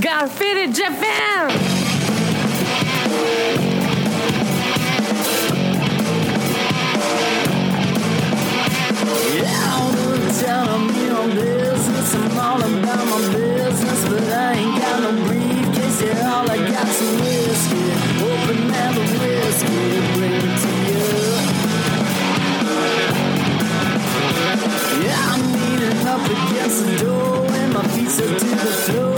Got Faded Japan! I'm in on business. I'm all about my business, but I ain't got no briefcase. Yeah, all I got's some whiskey. Open the whiskey, bring it to you. Yeah, I'm leaning up against the door, and my feet set to the floor,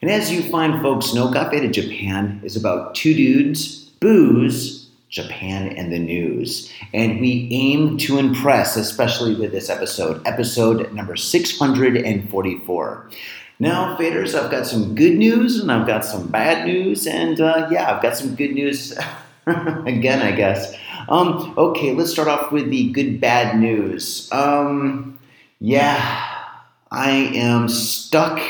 And as you find, folks know, Got Faded Japan is about two dudes, booze, Japan, and the news. And we aim to impress, especially with this episode, episode number 644. Now, faders, I've got some good news and I've got some bad news, and uh, yeah, I've got some good news again, I guess. Um, okay, let's start off with the good bad news. Um, yeah, I am stuck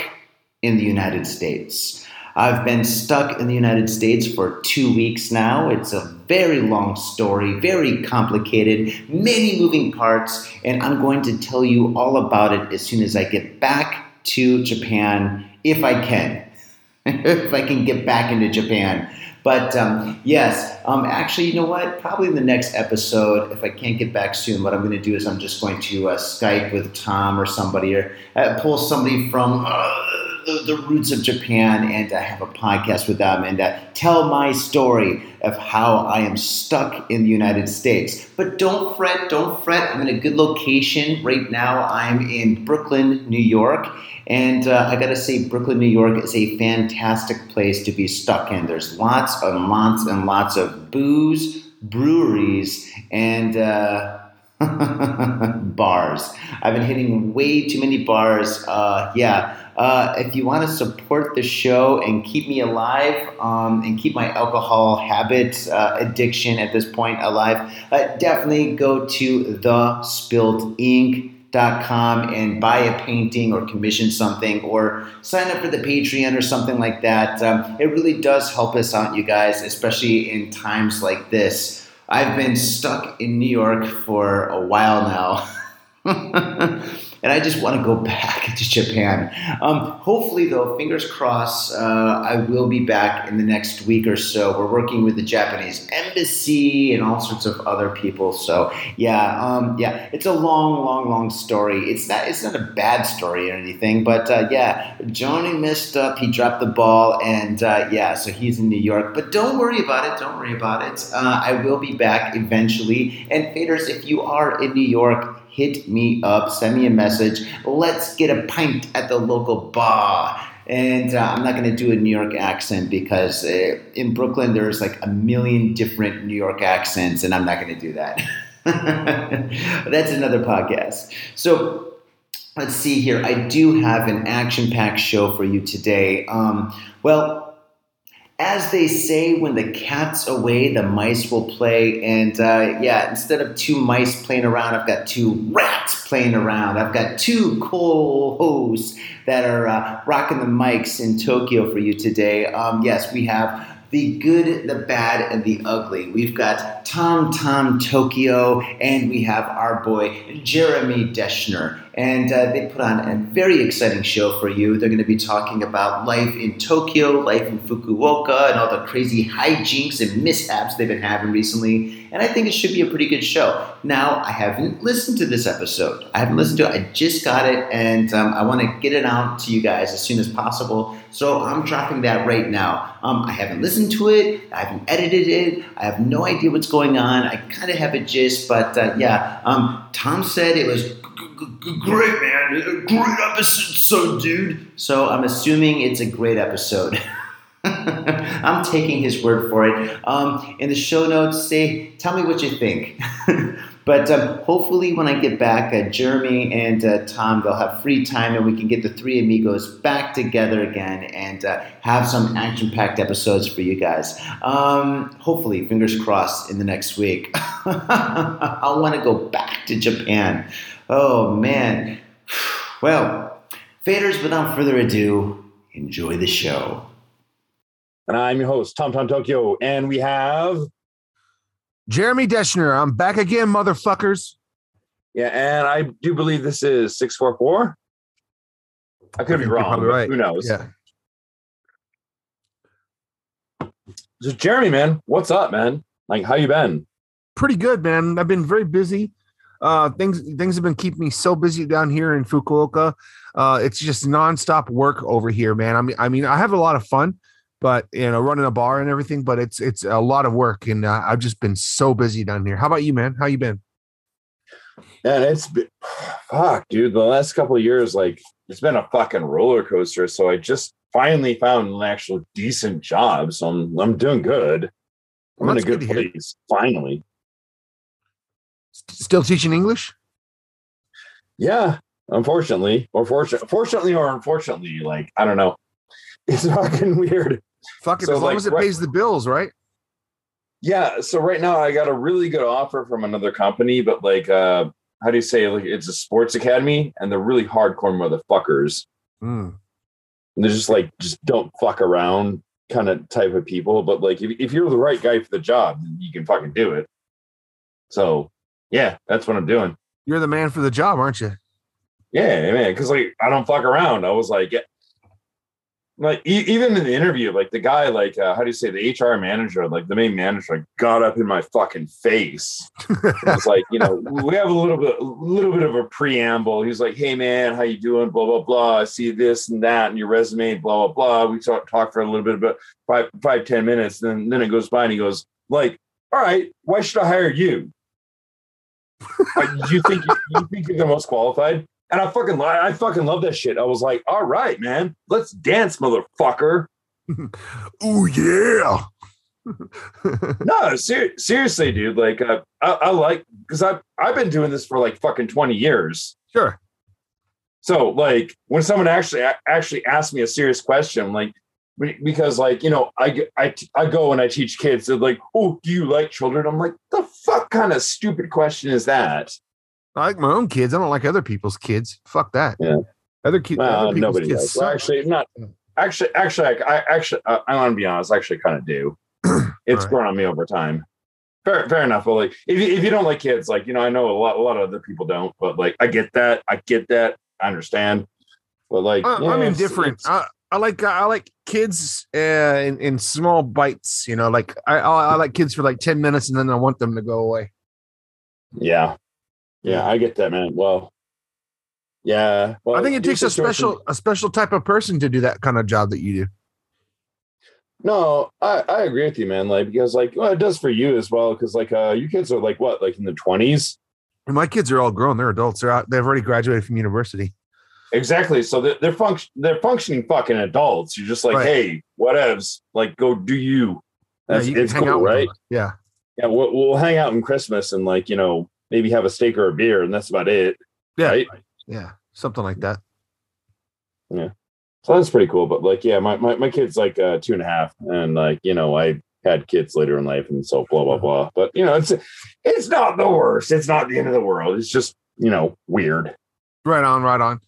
in the United States. I've been stuck in the United States for two weeks now. It's a very long story, very complicated, many moving parts, and I'm going to tell you all about it as soon as I get back to Japan, if I can. if I can get back into Japan. But um, yes, um, actually, you know what? Probably in the next episode, if I can't get back soon, what I'm going to do is I'm just going to uh, Skype with Tom or somebody or uh, pull somebody from uh, the, the roots of Japan and uh, have a podcast with them and uh, tell my story of how I am stuck in the United States. But don't fret, don't fret. I'm in a good location right now. I'm in Brooklyn, New York. And uh, I gotta say, Brooklyn, New York is a fantastic place to be stuck in. There's lots and lots and lots of booze, breweries, and uh, bars. I've been hitting way too many bars. Uh, yeah. Uh, if you want to support the show and keep me alive um, and keep my alcohol habit uh, addiction at this point alive, uh, definitely go to the Spilt Ink com and buy a painting or commission something or sign up for the Patreon or something like that. Um, it really does help us out, you guys, especially in times like this. I've been stuck in New York for a while now. and I just want to go back to Japan. Um, hopefully, though, fingers crossed, uh, I will be back in the next week or so. We're working with the Japanese embassy and all sorts of other people. So, yeah, um, yeah, it's a long, long, long story. It's not, it's not a bad story or anything, but uh, yeah, Johnny messed up. He dropped the ball, and uh, yeah, so he's in New York. But don't worry about it. Don't worry about it. Uh, I will be back eventually. And faders, if you are in New York, hit me up, send me a message. Let's get a pint at the local bar. And uh, I'm not going to do a New York accent because uh, in Brooklyn there's like a million different New York accents, and I'm not going to do that. That's another podcast. So let's see here. I do have an action packed show for you today. Um, well, as they say, when the cat's away, the mice will play. And uh, yeah, instead of two mice playing around, I've got two rats playing around. I've got two cool hosts that are uh, rocking the mics in Tokyo for you today. Um, yes, we have the good, the bad, and the ugly. We've got Tom Tom Tokyo, and we have our boy Jeremy Deschner. And uh, they put on a very exciting show for you. They're going to be talking about life in Tokyo, life in Fukuoka, and all the crazy hijinks and mishaps they've been having recently. And I think it should be a pretty good show. Now, I haven't listened to this episode. I haven't listened to it. I just got it, and um, I want to get it out to you guys as soon as possible. So I'm dropping that right now. Um, I haven't listened to it. I haven't edited it. I have no idea what's going on. I kind of have a gist, but uh, yeah. Um, Tom said it was great, man. Great episode, so dude. So I'm assuming it's a great episode. I'm taking his word for it. Um, in the show notes, say, tell me what you think. But um, hopefully, when I get back, uh, Jeremy and uh, Tom they'll have free time, and we can get the three amigos back together again and uh, have some action-packed episodes for you guys. Um, hopefully, fingers crossed, in the next week. I want to go back to Japan. Oh man. Well, faders, without further ado, enjoy the show. And I'm your host, Tom Tom Tokyo, and we have Jeremy Deschner, I'm back again, motherfuckers. yeah, and I do believe this is six four four. I could be wrong, probably but right. who knows? Yeah. So Jeremy, man, what's up, man? Like, how you been? Pretty good, man. I've been very busy. Uh things things have been keeping me so busy down here in Fukuoka. Uh it's just nonstop work over here, man. I mean I mean I have a lot of fun, but you know, running a bar and everything, but it's it's a lot of work and uh, I've just been so busy down here. How about you, man? How you been? And it's been, fuck, dude. The last couple of years, like, it's been a fucking roller coaster. So I just finally found an actual decent job. So I'm I'm doing good. I'm Well, in a good good place. Finally. Still teaching English? Yeah, unfortunately, or fortunately, fortunately or unfortunately, like I don't know. It's fucking weird. Fuck it, So, as long like, as it right- pays the bills, right? Yeah, so right now I got a really good offer from another company, but like uh how do you say like it's a sports academy and they're really hardcore motherfuckers. Mm. And they're just like just don't fuck around kind of type of people. But like if, if you're the right guy for the job, you can fucking do it. So yeah, that's what I'm doing. You're the man for the job, aren't you? Yeah, man. Because like I don't fuck around. I was like, yeah. Like e- even in the interview, like the guy, like uh, how do you say the HR manager, like the main manager, like got up in my fucking face. It's like you know we have a little bit, a little bit of a preamble. He's like, "Hey man, how you doing? Blah blah blah. I see this and that and your resume. Blah blah blah." We talk talk for a little bit about five five ten minutes. Then then it goes by and he goes like, "All right, why should I hire you? You think you think you're the most qualified?" And I fucking I fucking love that shit. I was like, "All right, man, let's dance, motherfucker." Oh yeah. No, ser- seriously, dude. Like, uh, I, I like because I've I've been doing this for like fucking twenty years. sure. So, like, when someone actually actually asks me a serious question, like, because like you know, I, I i go and I teach kids. They're like, "Oh, do you like children?" I'm like, "The fuck kind of stupid question is that?" I like my own kids. I don't like other people's kids. Fuck that. Yeah. Other kids. Well, other people's nobody kids does. Well, actually, not actually. Actually, I, I actually uh, I want to be honest. I actually kind of do. It's Right. grown on me over time. Fair, fair enough. But like, if you, if you don't like kids, like you know, I know a lot a lot of other people don't. But like, I get that. I get that. I understand. But like, I, yeah, I'm it's- indifferent. it's- I, I like I like kids uh, in in small bites. You know, like I I I like kids for like ten minutes and then I want them to go away. Yeah. Yeah, I get that, man. Well, yeah. Well, I think it takes a special a special type of person to do that kind of job that you do. No, I, I agree with you, man. Like, because, like, well, it does for you as well. Because, like, uh, you kids are like what, like in the 20s? My kids are all grown. They're adults. They're out. They've already graduated from university. Exactly. So they're, they're, function, they're functioning fucking adults. You're just like, Right. hey, whatevs. Like, go do you. That's, yeah, you it's cool, right? Yeah. Yeah, we'll, we'll hang out in Christmas and, like, you know, maybe have a steak or a beer, and that's about it. Yeah. Right? Yeah. Something like that. Yeah. So that's pretty cool. But like, yeah, my, my, my kid's like uh, two and a half, and like, you know, I had kids later in life, and so blah blah blah. But you know, it's it's not the worst. It's not the end of the world. It's just you know weird. Right on. Right on.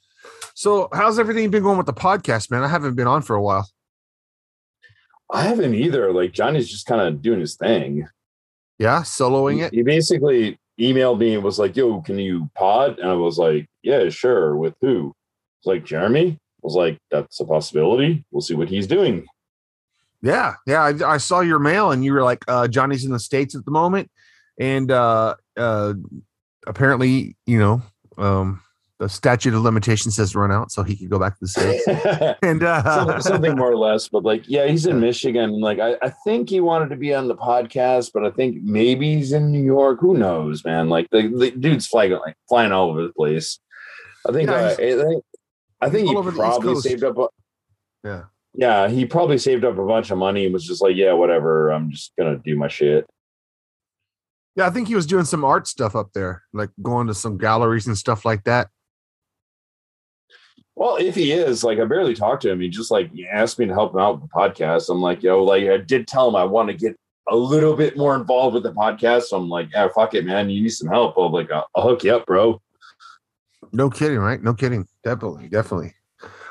So, how's everything been going with the podcast, man? I haven't been on for a while. I haven't either. Like Johnny's just kind of doing his thing. Yeah, soloing it. He basically emailed me and was like, "Yo, can you pod?" And I was like, "Yeah, sure." With who? It's like Jeremy. I was like, "That's a possibility. We'll see what he's doing." Yeah, yeah. I, I saw your mail, and you were like, uh, "Johnny's in the states at the moment," and uh, uh, apparently, you know, um, the statute of limitations has run out, so he could go back to the states. and uh, something, more or less. But like, yeah, he's in Michigan. Like, I, I think he wanted to be on the podcast, but I think maybe he's in New York. Who knows, man? Like the, the dude's flying like flying all over the place. I think. Yeah, uh, I think. I think he over the East probably saved up. A, Yeah. Yeah, he probably saved up a bunch of money and was just like, yeah, whatever. I'm just gonna do my shit. Yeah, I think he was doing some art stuff up there, like going to some galleries and stuff like that. Well, if he is, like, I barely talked to him. He just like asked me to help him out with the podcast. I'm like, yo, like, I did tell him I want to get a little bit more involved with the podcast. So I'm like, yeah, fuck it, man. You need some help. I'm like, I'll, I'll hook you up, bro. No kidding, right? No kidding. Definitely, definitely.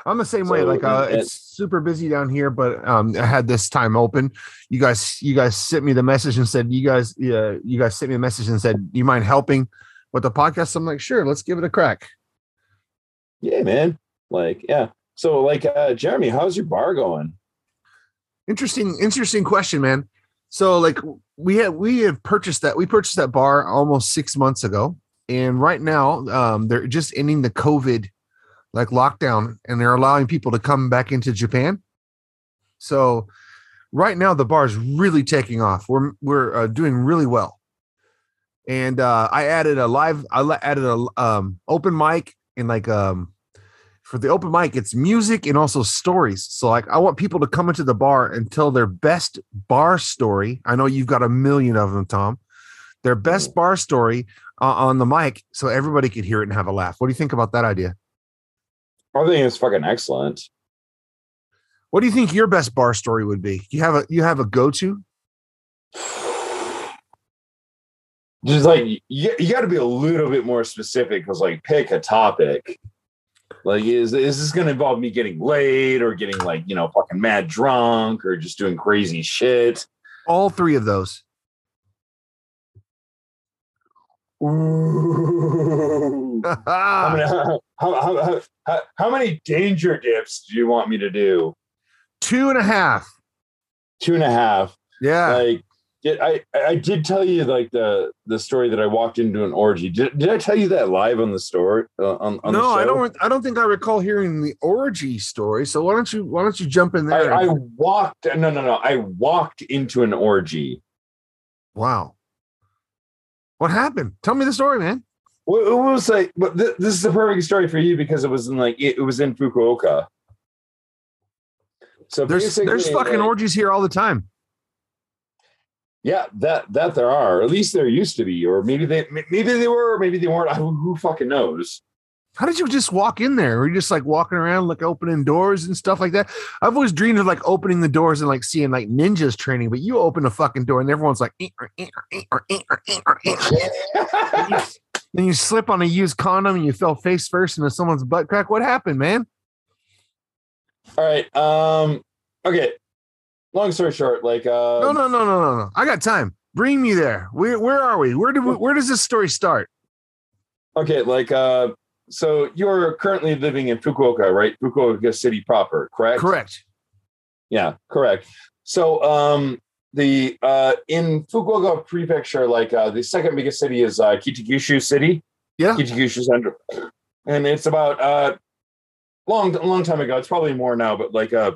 I'm the same way. Like uh, it's super busy down here, but um, I had this time open. You guys, you guys sent me the message and said you guys, yeah, you guys sent me a message and said, you mind helping with the podcast?" I'm like, sure, let's give it a crack. Yeah, man. Like, yeah. So, like, uh, Jeremy, how's your bar going? Interesting, interesting question, man. So like we have we have purchased that we purchased that bar almost six months ago, and right now um, they're just ending the COVID like lockdown, and they're allowing people to come back into Japan. So right now the bar is really taking off. We're we're uh, doing really well, and uh, I added a live. I added a um, open mic and like um for the open mic, it's music and also stories. So, like, I want people to come into the bar and tell their best bar story. I know you've got a million of them, Tom. Their best bar story uh, on the mic, so everybody could hear it and have a laugh. What do you think about that idea? I think it's fucking excellent. What do you think your best bar story would be? You have a you have a go to? Just like you, you got to be a little bit more specific because, like, pick a topic. Like, is is this going to involve me getting laid or getting like you know fucking mad drunk or just doing crazy shit? All three of those. Ooh. How many, how, how, how, how, how many danger dips do you want me to do? Two and a half. Two and a half. Yeah. Like, did, I I did tell you like the the story that I walked into an orgy. Did, did I tell you that live on the store uh, on, on the no, I don't. I don't think I recall hearing the orgy story. So why don't you why don't you jump in there? I, I walked. No, no, no. I walked into an orgy. wow. What happened? Tell me the story, man. Well, it was like, but th- this is the perfect story for you because it was in like it, it was in Fukuoka. So There's there's fucking like- orgies here all the time. Yeah, that that there are. At least there used to be, or maybe they maybe they were, or maybe they weren't. Who, who fucking knows? How did you just walk in there? Were you just like walking around, like opening doors and stuff like that? I've always dreamed of like opening the doors and like seeing like ninjas training, but you open a fucking door and everyone's like. And then you slip on a used condom and you fell face first into someone's butt crack. What happened, man? All right. Um. Okay. Long story short, like uh, No, no, no, no, no, no. I got time. Bring me there. Where where are we? Where do we, where does this story start? okay, like uh, so you're currently living in Fukuoka, right? Fukuoka city proper, correct? Correct. Yeah, correct. So um, the uh in Fukuoka prefecture, like uh, the second biggest city is uh, Kitakyushu City. Yeah. Kitakyushu Center, and it's about uh long long time ago. It's probably more now, but like uh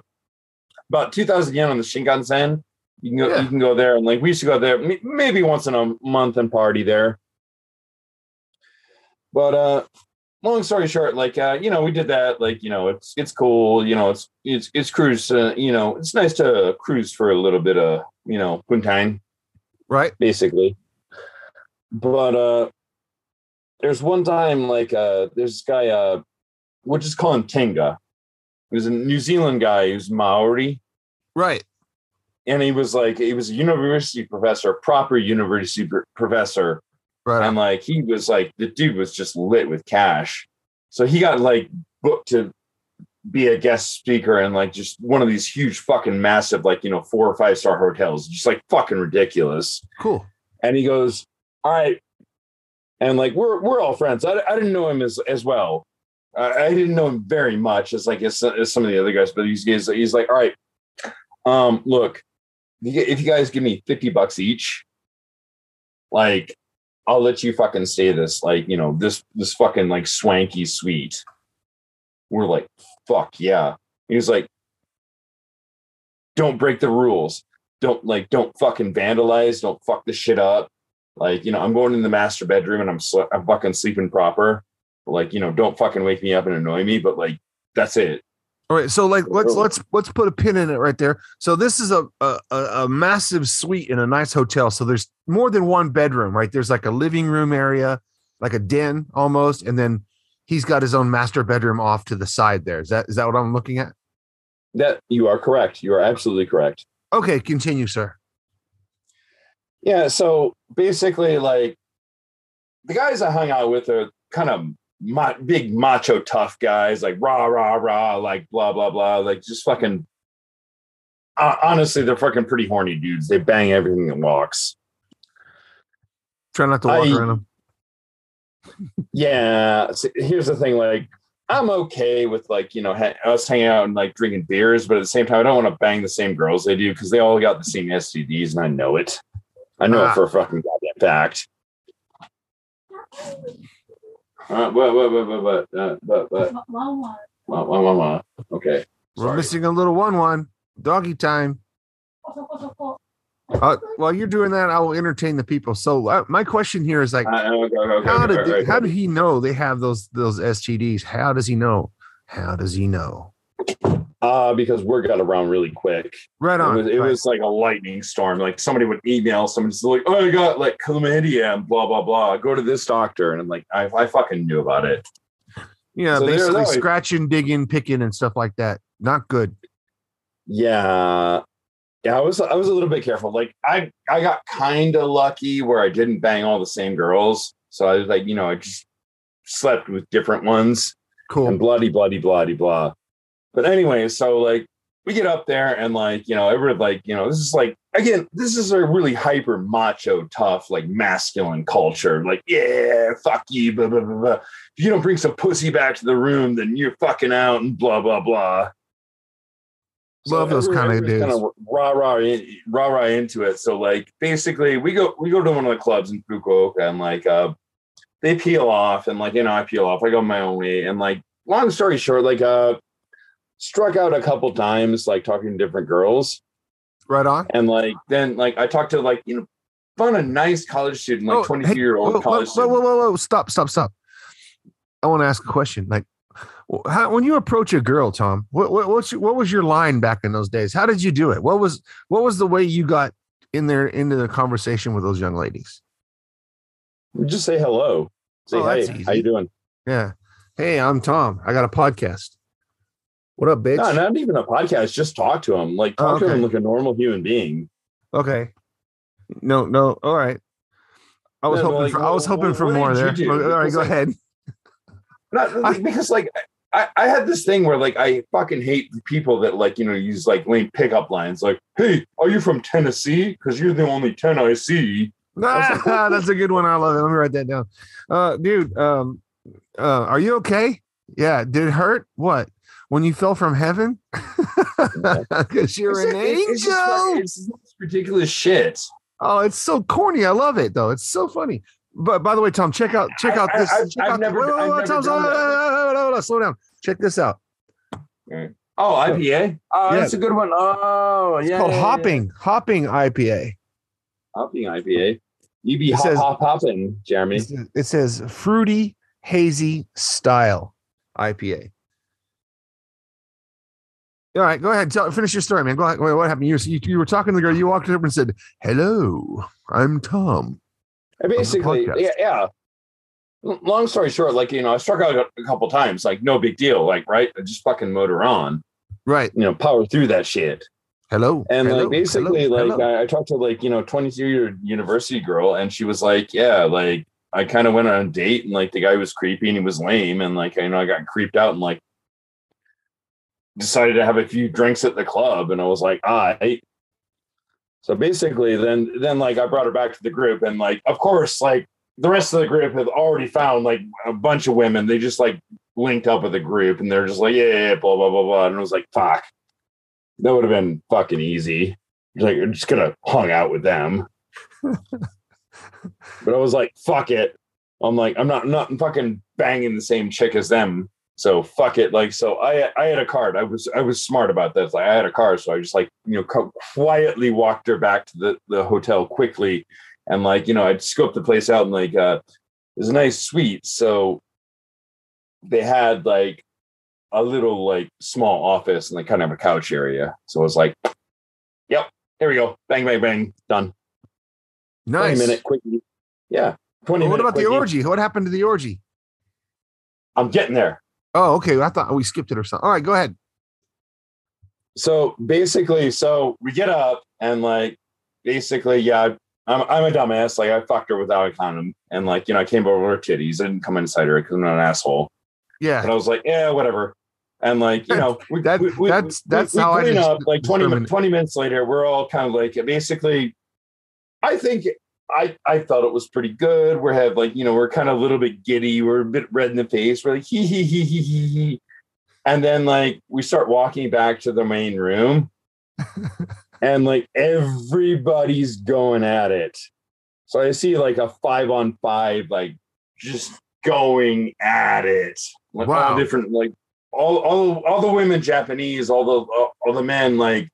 about two thousand yen on the Shinkansen. You can go. Yeah. You can go there, and like we used to go there maybe once in a month and party there. But uh, long story short, like uh, you know, we did that. Like you know, it's it's cool. You know, it's it's it's cruise. Uh, you know, it's nice to cruise for a little bit of you know time Right. basically. But uh there's one time like uh there's this guy uh we'll just call him Tenga. He was a New Zealand guy who's Maori. Right. And he was like he was a university professor, proper university professor. Right. And like he was like the dude was just lit with cash. So he got like booked to be a guest speaker in like just one of these huge fucking massive like you know four or five star hotels just like fucking ridiculous cool. and he goes, "All right," and like we're we're all friends. I, I didn't know him as as well. I, I didn't know him very much as like as, as some of the other guys, but he's he's, he's like, "All right, um, look, if you, guys give me fifty bucks each, like." I'll let you fucking stay this, like, you know, this this fucking like swanky suite. We're like, fuck yeah. He was like, don't break the rules don't like don't fucking vandalize don't fuck the shit up like you know i'm going in the master bedroom and i'm sl- i'm fucking sleeping proper like you know don't fucking wake me up and annoy me but like that's it All right, so like let's let's let's put a pin in it right there. So this is a, a a massive suite in a nice hotel. So there's more than one bedroom, right? There's like a living room area, like a den almost, and then he's got his own master bedroom off to the side there. Is that is that what I'm looking at? That you are correct. You are absolutely correct. Okay, continue, sir. Yeah. So basically, like the guys I hung out with are kind of ma- big macho tough guys, like rah rah rah, like blah blah blah, like just fucking. Uh, honestly, they're fucking pretty horny dudes. They bang everything that walks. Try not to walk I- around him. Yeah. So here's the thing, like. I'm okay with like you know ha- us hanging out and like drinking beers, but at the same time, I don't want to bang the same girls they do because they all got the same STDs, and I know it. I know Ah. it for a fucking goddamn fact. Uh, what, what, what, what, what, uh, what, what, what, what, what, what, okay. We're Sorry. missing a little one one. Doggy time. Uh, while you're doing that, I will entertain the people. So uh, my question here is like, Uh, okay, okay, how okay, did okay, how okay. did he know they have those those STDs? How does he know? How does he know? Uh, because word got around really quick. Right It on. was, it right. was like a lightning storm. Like somebody would email someone, just like, "Oh, I got like chlamydia and blah blah blah. Go to this doctor." And I'm like, I, I fucking knew about it. yeah, so basically always- scratching, digging, picking, and stuff like that. Not good. Yeah, yeah. I was I was a little bit careful. Like I I got kind of lucky where I didn't bang all the same girls. So I was like, you know, I just slept with different ones. Cool. And bloody, bloody, bloody, blah. But anyway, so like we get up there and like, you know, everyone like, you know, this is like again, this is a really hyper macho, tough, like masculine culture. Like, yeah, fuck you, blah, blah, blah, blah. If you don't bring some pussy back to the room, then you're fucking out and blah, blah, blah. Love those kinda everyone's dudes. kinda rah rah in, rah rah into it. So like basically we go we go to one of the clubs in Fukuoka and like uh they peel off and like you know I peel off. I go my own way and like long story short, like uh struck out a couple times like talking to different girls Right on. and like then like I talked to like you know found a nice college student like Oh, 22 hey, year old whoa, college whoa, whoa, student. whoa, whoa! Stop, stop, stop. I want to ask a question. Like, how, when you approach a girl, Tom, what, what what's your, what was your line back in those days? How did you do it? What was what was the way you got in there into the conversation with those young ladies? Just say hello. Say Oh, hey, how you doing? Yeah. Hey, I'm Tom. I got a podcast. What up, bitch? No, not even a podcast. Just talk to him. Like Oh, talk to him like a normal human being. Okay. No, no. All right. I was No, hoping like, for I was hoping for more there. All right, go like, ahead. Not I- because like I, I had this thing where like I fucking hate people that like you know use like lame pickup lines like hey are you from Tennessee because you're the only ten I see Ah, that's a good one. I love it. Let me write that down. Uh, dude, um, uh, are you okay? Yeah. Did it hurt? What? When you fell from heaven? Because you're It's an like- it's- it's just angel. it's ridiculous shit. oh, it's so corny. I love it though. It's so funny. But by the way, Tom, check out check out I- this. I've- check I've out never- wait, wait, I've wait, Tom, slow, that. hold on, hold on, slow down. Check this out. Oh IPA. Oh, Yeah. that's a good one. Oh It's yeah. called yeah, yeah. hopping, hopping IPA. Hopping IPA. You be It hop says- hop hopping, Jeremy. It says fruity, hazy style IPA. All right, go ahead. Tell, finish your story, man. Go ahead. Wait, what happened? You, you, you were talking to the girl. You walked up and said, "Hello, I'm Tom." I basically, yeah, yeah. Long story short, like you know, I struck out a, couple times, like no big deal, like right, I just fucking motor on, Right. you know, power through that shit. Hello. And hello, like basically, hello, like hello. I, I talked to like you know, twenty two year university girl, and she was like, yeah, like I kind of went on a date, and like the guy was creepy and he was lame, and like you know, I got creeped out and like decided to have a few drinks at the club, and I was like, ah. So basically, then then like I brought her back to the group, and like of course, like the rest of the group have already found like a bunch of women. They just like linked up with the group, and they're just like, yeah, yeah, yeah, blah blah blah blah, and I was like, fuck, that would have been fucking easy. Like I'm just gonna hung out with them. but I was like, fuck it. I'm like, I'm not I'm not fucking banging the same chick as them. So fuck it. Like, so I I had a card. I was I was smart about this. Like I had a car. so I just like you know quietly walked her back to the the hotel quickly, and like you know I'd scoped the place out and like uh, it was a nice suite. So they had like a little like small office and like kind of a couch area. So I was like, yep, here we go. Bang, bang, bang. Done. Nice. 20 minute quickie. Yeah. 20 Well, what about the orgy? What happened to the orgy? I'm getting there. Oh, okay. I thought we skipped it or something. All right, go ahead. So basically, so we get up and like basically, yeah, I'm I'm a dumbass. Like I fucked her without a condom. And like, you know, I came over her titties. I didn't come inside her because I'm not an asshole. But Yeah. I was like, yeah, whatever. And like, you know, we, That- we, we, that's- that's we how I clean just up like 20, 20 minutes later, we're all kind of like basically, I think I I thought it was pretty good. We're have like, you know, we're kind of a little bit giddy, we're a bit red in the face, we're like hee hee hee hee hee hee. And then like we start walking back to the main room. and like everybody's going at it. So I see like a five on five, like just going at it. Like Wow. all different, like all all all the women Japanese, all the all, all the men like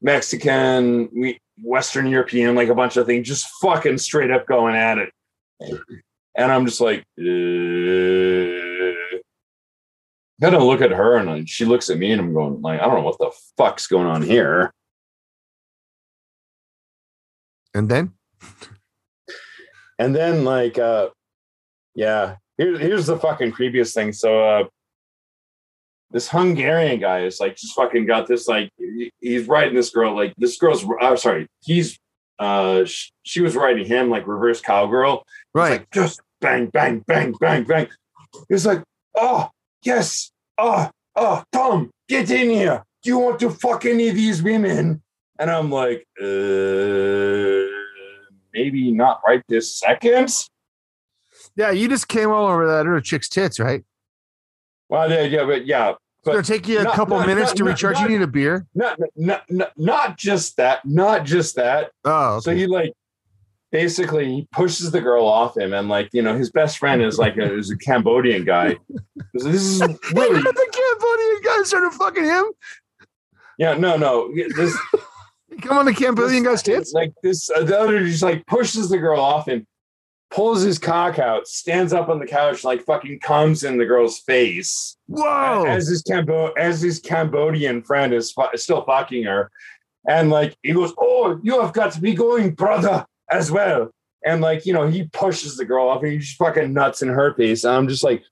Mexican, we Western European, like a bunch of things, just fucking straight up going at it. And I'm just like, uh, gotta look at her, and she looks at me, and I'm going like, I don't know what the fuck's going on here. And then And then like uh yeah, here's here's the fucking creepiest thing. So uh this Hungarian guy is like just fucking got this like he's writing this girl like this girl's I'm sorry, he's uh sh- she was writing him like reverse cowgirl. Right. like just bang, bang, bang, bang, bang. He's like, oh yes, oh, oh, Tom, get in here. Do you want to fuck any of these women? And I'm like, uh maybe not right this second. yeah, you just came all over that other chick's tits, right? Well, yeah, yeah, but yeah, It's gonna take you a not- couple not- minutes not- to recharge. you need a beer. not, not, not, not just that, not just that. Oh, So okay. he like basically he pushes the girl off him, and like you know his best friend is like a, is a Cambodian guy. So this is really the Cambodian guy started fucking him. yeah, no, no, this Come on, the Cambodian this- guy's tits. Like this, uh, the other just like pushes the girl off him, pulls his cock out, stands up on the couch, like fucking comes in the girl's face. Whoa! As his Cambo, as his Cambodian friend is fu- still fucking her, and like he goes, "Oh, you have got to be going, brother, as well." And like you know, he pushes the girl off, and he's fucking nuts in her face. And I'm just like,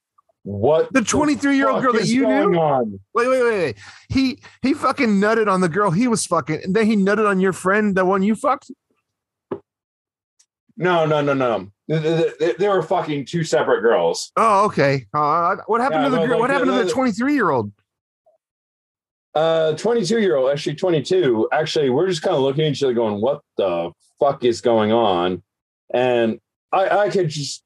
"What?" The 23-year-old girl that you knew? on? Wait, wait, wait, wait. He he fucking nutted on the girl he was fucking, and then he nutted on your friend, the one you fucked. No, no, no, no. They, were fucking two separate girls. Oh, okay. Uh, what happened Yeah, to the no, like, what happened to the- the 23 year old? Uh, 22 year old, actually 22. Actually, we're just kind of looking at each other going, what the fuck is going on? And I, I could just,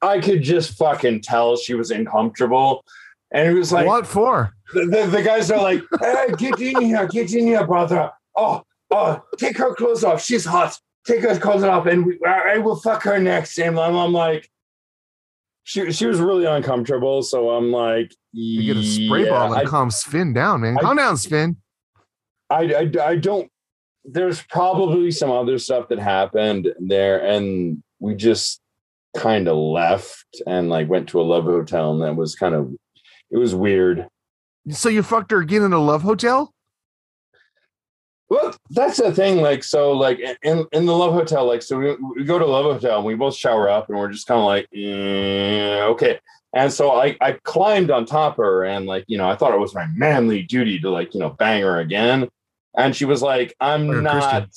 I could just fucking tell she was uncomfortable. And it was like, what for? the, the, the guys are like, hey, get in here, get in here, brother. Oh, oh, take her clothes off. She's hot. Take her clothes off and we, I I will fuck her next. And I'm, I'm like, she, she was really uncomfortable. So I'm like, You get a spray yeah, ball I- and calm Sven down, man. I- Calm down, Sven. I, I, I don't. There's probably some other stuff that happened there, and we just kind of left and like went to a love hotel, and that was kind of it was weird. So you fucked her again in a love hotel? Well, that's the thing. Like, so, like in in the love hotel, like, so we, we go to love hotel, and we both shower up, and we're just kind of like, eh, okay. And so I I climbed on top of her, and like you know, I thought it was my manly duty to like you know bang her again, and she was like, I'm a not.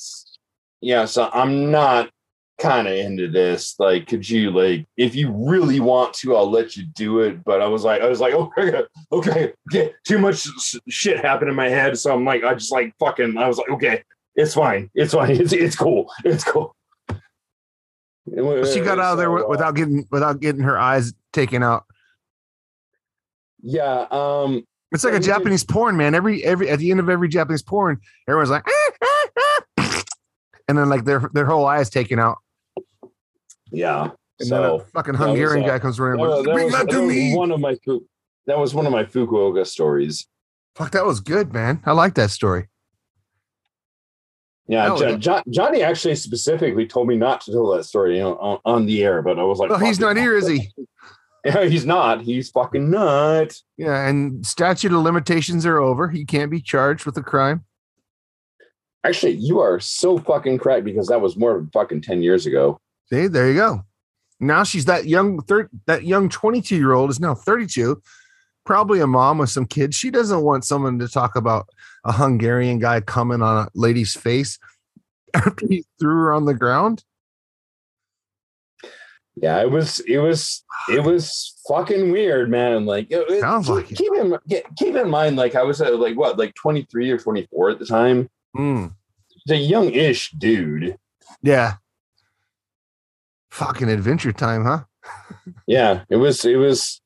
Yeah, so I'm not kind of into this. Like, could you like, if you really want to, I'll let you do it. But I was like, I was like, okay, okay, okay. Too much shit happened in my head, so I'm like, I just like fucking. I was like, okay, it's fine, it's fine, it's it's cool, it's cool. She got out of there So, uh, without getting without getting her eyes taken out. Yeah, um, It's like a we did- Japanese porn, man. Every every at the end of every Japanese porn, everyone's like, "Ah, ah, ah," and then like their their whole eye is taken out, yeah. and then a So fucking that was, Hungarian uh, guy comes around. that Bring was- that to that me. one of my that was one of my Fukuoka stories. Fuck, that was good, man. I like that story. Yeah, No, Jo- no. Jo- Johnny actually specifically told me not to tell that story you know, on, on the air, but I was like, Well, he's not here, is he? Yeah, he's not. He's fucking not. Yeah, and statute of limitations are over. He can't be charged with a crime. Actually, you are so fucking correct because that was more than fucking 10 years ago. See, there you go. Now she's that young third that young 22 year old is now 32, probably a mom with some kids. She doesn't want someone to talk about a Hungarian guy coming on a lady's face after he threw her on the ground. Yeah, it was it was it was fucking weird, man. Like it- it- Sounds keep, like it. keep in keep in mind, like I was uh, like what, like 23 or 24 at the time. Mm, a young-ish dude. yeah. Fucking adventure time, huh? Yeah, it was it was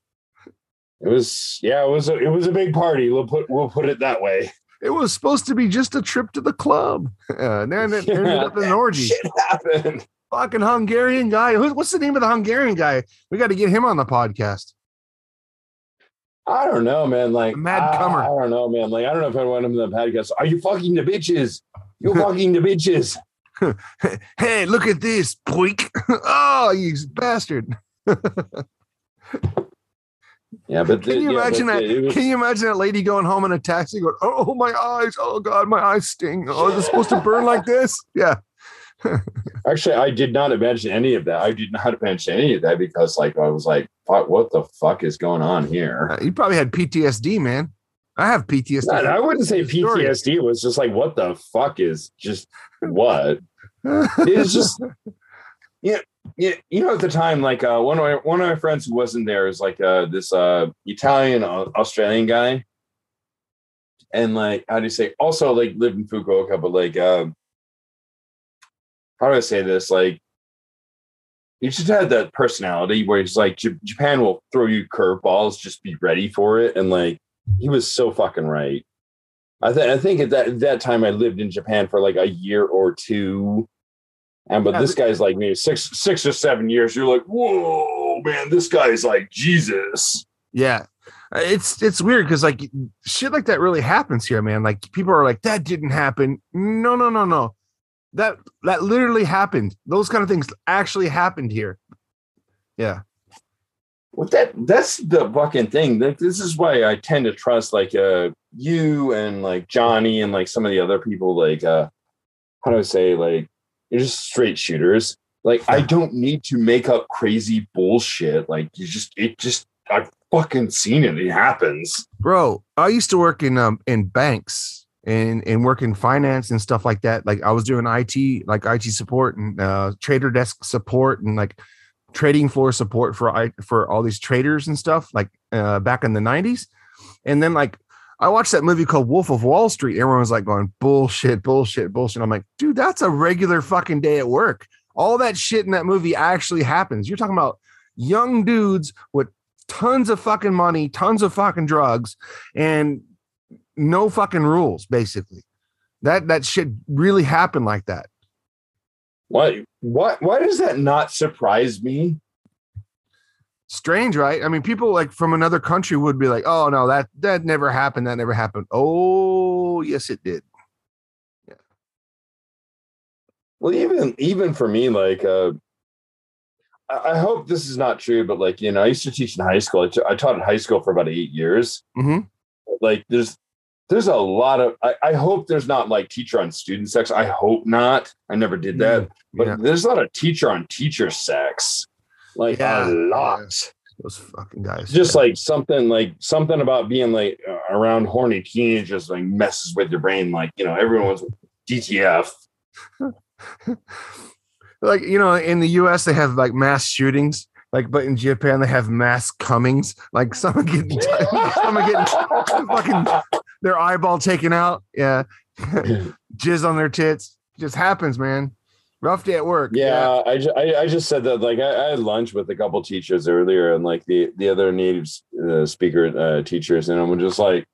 it was yeah, it was a, it was a big party. We'll put we'll put it that way. It was supposed to be just a trip to the club. Uh, and then it ended up in an orgy. Shit happened. Fucking Hungarian guy. Who- What's the name of the Hungarian guy? We got to get him on the podcast. I don't know, man. Like mad I- comer. I, don't know, man. Like I don't know if I want him in the podcast. Are you fucking the bitches? You fucking the bitches. hey, look at this, poik. oh, you bastard. Yeah, but Can you yeah, imagine that? was- Can you imagine that lady going home in a taxi going, Oh, my eyes. Oh, God, my eyes sting. Oh, is it supposed to burn like this? Yeah. Actually, I did not imagine any of that. I did not imagine any of that because, like, I was like, "Fuck, what the fuck is going on here?" Uh, You probably had PTSD, man. I have PTSD. I wouldn't say PTSD. It was just like, "What the fuck is just what?" It's just, yeah, yeah. You know, at the time, like, uh, one of my one of my friends who wasn't there is like uh, this uh, Italian uh, Australian guy, and like, how do you say? Also, like, lived in Fukuoka, but like, um, how do I say this? Like, he just had that personality where he's like, "J- Japan will throw you curveballs, just be ready for it. And like, he was so fucking right. I, th- I think at that that time I lived in Japan for like a year or two. And but Yeah, this guy's like maybe six six or seven years. You're like, whoa, man, this guy's like Jesus. Yeah. Uh, It's it's weird because like shit like that really happens here, man. Like people are like, that didn't happen. No, no, no, no. That that literally happened. Those kind of things actually happened here. Yeah. Well, that that's the fucking thing. This is why I tend to trust like uh you and like Johnny and like some of the other people. Like uh how do I say like you're just straight shooters. Like I don't need to make up crazy bullshit. Like you just it just I've fucking seen it. It happens. Bro, I used to work in um in banks and and work in finance and stuff like that. Like I was doing IT, like IT support and uh trader desk support and like trading floor support for for all these traders and stuff like uh back in the 90s. And then like I watched that movie called Wolf of Wall Street. Everyone was like going bullshit, bullshit, bullshit. I'm like, dude, that's a regular fucking day at work. All that shit in that movie actually happens. You're talking about young dudes with tons of fucking money, tons of fucking drugs, and no fucking rules, basically. That that shit really happened like that. Why why why does that not surprise me? Strange, right? I mean, people like from another country would be like, "Oh no, that that never happened. That never happened." Oh, yes, it did. Yeah. Well, even even for me, like uh I I hope this is not true, but like you know, I used to teach in high school. I, t- I taught in high school for about eight years. hmm Like, there's there's a lot of. I, I hope there's not like teacher on student sex. I hope not. I never did that. But Yeah, there's a lot of teacher on teacher sex. Like Yeah, a lot. those fucking guys. Just like something like something about being like uh, around horny teenagers like messes with your brain. Like you know, everyone's DTF. like you know, in the U.S. they have like mass shootings. Like, but in Japan they have mass comings. Like someone getting, someone getting fucking their eyeball taken out. Yeah, jizz on their tits. Just happens, man. Rough day at work. Yeah, I, ju- I I just said that like I, I had lunch with a couple teachers earlier and like the the other native uh, speaker uh, teachers and I'm just like,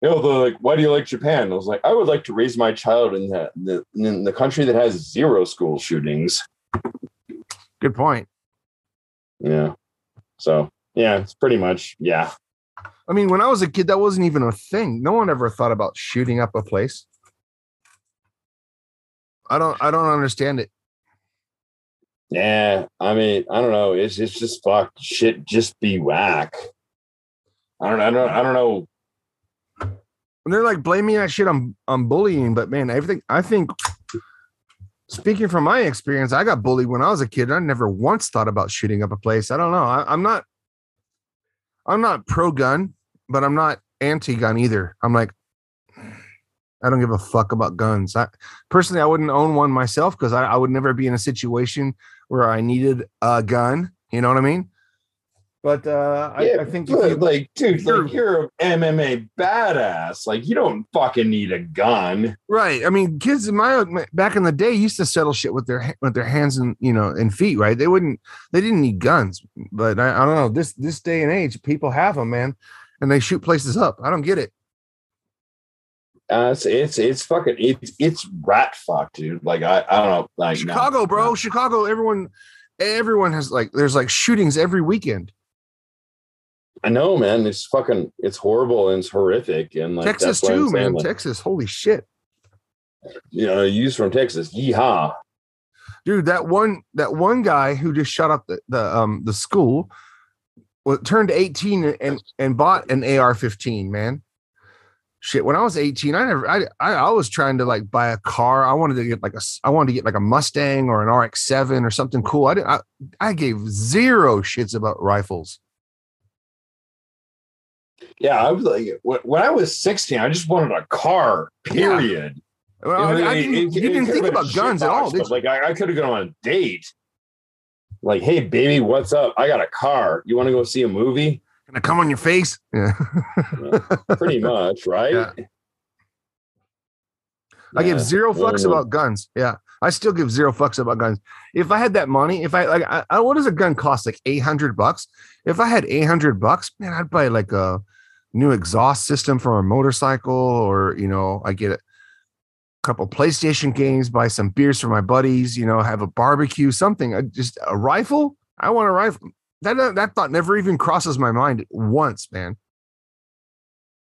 you know, they're like, why do you like Japan? I was like, I would like to raise my child in the, the in the country that has zero school shootings. Good point. Yeah, so yeah, it's pretty much yeah. I mean, when I was a kid, that wasn't even a thing. No one ever thought about shooting up a place. I don't. I don't understand it. Yeah, I mean, I don't know. It's it's just fuck shit. Just be whack. I don't. I don't. I don't know. And they're like blaming that shit on on bullying, but man, everything I think. Speaking from my experience, I got bullied when I was a kid. I never once thought about shooting up a place. I don't know. I, I'm not. I'm not pro gun, but I'm not anti gun either. I'm like, I don't give a fuck about guns. I personally, I wouldn't own one myself because I, I would never be in a situation where I needed a gun. You know what I mean? But uh, I, I think but, you- like, dude, you're- like you're an MMA badass. Like, you don't fucking need a gun. Right. I mean, kids in my back in the day used to settle shit with their with their hands and you know and feet. Right. They wouldn't. They didn't need guns. But I, I don't know. This this day and age, people have them, man, and they shoot places up. I don't get it. Uh, it's it's it's fucking it's it's rat fuck, dude. Like I I don't know. Like no, Chicago, bro. no. Chicago. Everyone, everyone has like. There's like shootings every weekend. I know, man. It's fucking it's horrible and it's horrific and like Texas too, man. like, Texas. Holy shit, you know, used from Texas. Yeehaw. dude. That one. That one guy who just shot up the the um the school. Well, turned 18 and and bought an AR-15, man. shit when i was 18 i never I, I i was trying to like buy a car i wanted to get like a i wanted to get like a mustang or an rx7 or something cool i didn't i, I gave zero shits about rifles Yeah, I was like when I was 16, I just wanted a car, period. Well, I, It- I it- didn't, it- you it didn't could've think about guns at all? Like I, I could have gone on a date. Like, hey, baby, what's up? I got a car. You want to go see a movie? Can I come on your face yeah Pretty much, right? Yeah. I give zero fucks about guns. Yeah. I still give zero fucks about guns. If I had that money, if I like, I, I, what does a gun cost? Like 800 bucks. If I had 800 bucks, man, I'd buy like a new exhaust system for a motorcycle or, you know, I get a couple PlayStation games, buy some beers for my buddies, you know, have a barbecue, something. I just a rifle. I want a rifle. That, that thought never even crosses my mind once, man.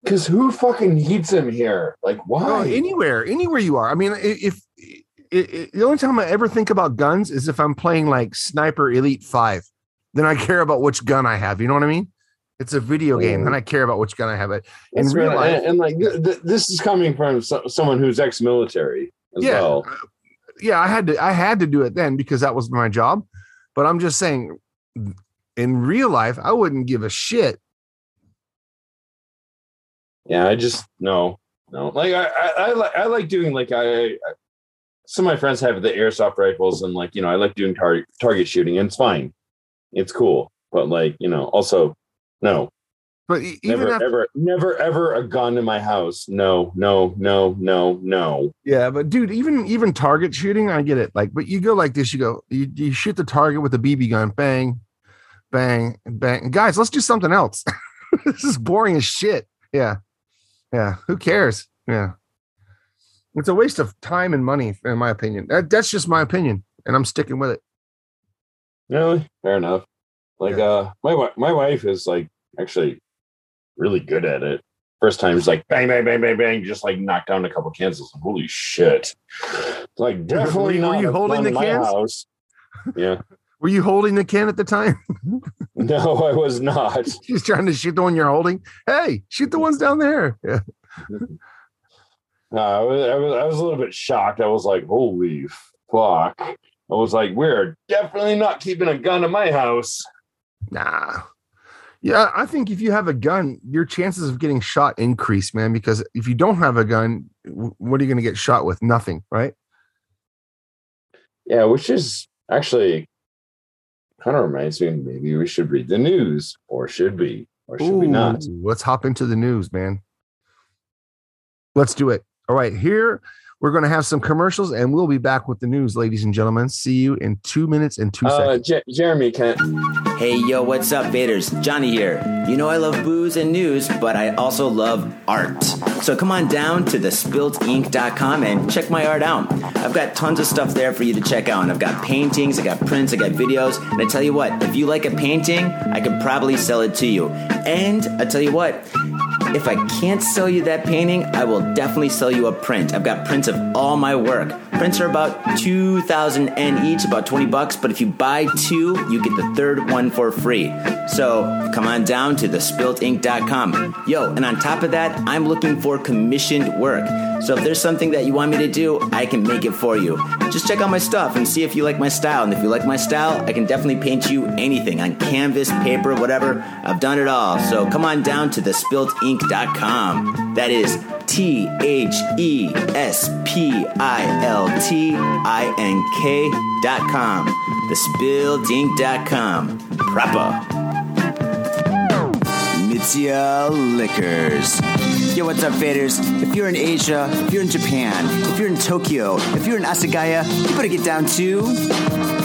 Because who fucking needs him here? Like, why? Anywhere, anywhere you are. I mean, if, i i the only time I ever think about guns is if I'm playing like Sniper Elite Five, then I care about which gun I have. You know what I mean? It's a video game, and mm. I care about which gun I have. It in real right. life, and, and, like th- th- this is coming from so- someone who's ex-military as Yeah. well. Uh, yeah, I had to, I had to do it then because that was my job. But I'm just saying, in real life, I wouldn't give a shit. Yeah, I just no, no. Like I, I, I like I like doing like I, I some of my friends have the airsoft rifles and like you know I like doing target target shooting and it's fine, it's cool. But like you know also no, But even never after, ever never ever a gun in my house. No, no, no, no, no. Yeah, but dude, even even target shooting, I get it. Like, but you go like this, you go, you, you shoot the target with a BB gun, bang, bang, bang. Guys, let's do something else. this is boring as shit. Yeah. Yeah. Who cares? Yeah. It's a waste of time and money, in my opinion. That, that's just my opinion, and I'm sticking with it. Really, fair enough. Like uh, my my wife is like actually really good at it. First time is like bang bang bang bang bang, just like knock down a couple cans. Like, Holy shit! Like definitely not were you holding the cans? house. Yeah, Were you holding the can at the time? no, I was not. She's trying to shoot the one you're holding. Hey, shoot the ones down there. Yeah. No, I was, I was I was a little bit shocked. I was like, holy fuck! I was like, we're definitely not keeping a gun in my house. Nah. Yeah, I think if you have a gun, your chances of getting shot increase, man. Because if you don't have a gun, what are you going to get shot with? Nothing, right? Yeah, which is actually kind of reminds me. Maybe we should read the news, or should we, or should we not? Let's hop into the news, man. Let's do it. All right, here we're going to have some commercials, and we'll be back with the news, ladies and gentlemen. See you in two minutes and two Uh, seconds. Je- Jeremy, can Hey, yo, what's up, faders? Johnny here. You know I love booze and news, but I also love art. So come on down to thespiltink.com and check my art out. I've got tons of stuff there for you to check out. And I've got paintings, I got prints, I got videos. And I tell you what, if you like a painting, I could probably sell it to you. And I tell you what, if I can't sell you that painting, I will definitely sell you a print. I've got prints of all my work. Prints are about 2,000 N each, about 20 bucks, but if you buy two, you get the third one for free. So come on down to thespiltink.com. Yo, and on top of that, I'm looking for commissioned work. So if there's something that you want me to do, I can make it for you. Just check out my stuff and see if you like my style. And if you like my style, I can definitely paint you anything on canvas, paper, whatever. I've done it all. So come on down to thespiltink.com. That is T H E S P I L T I N K dot com. Proper. Mitsuya Liquors. Yo, what's up, faders? If you're in Asia, if you're in Japan, if you're in Tokyo, if you're in Asagaya, you better get down to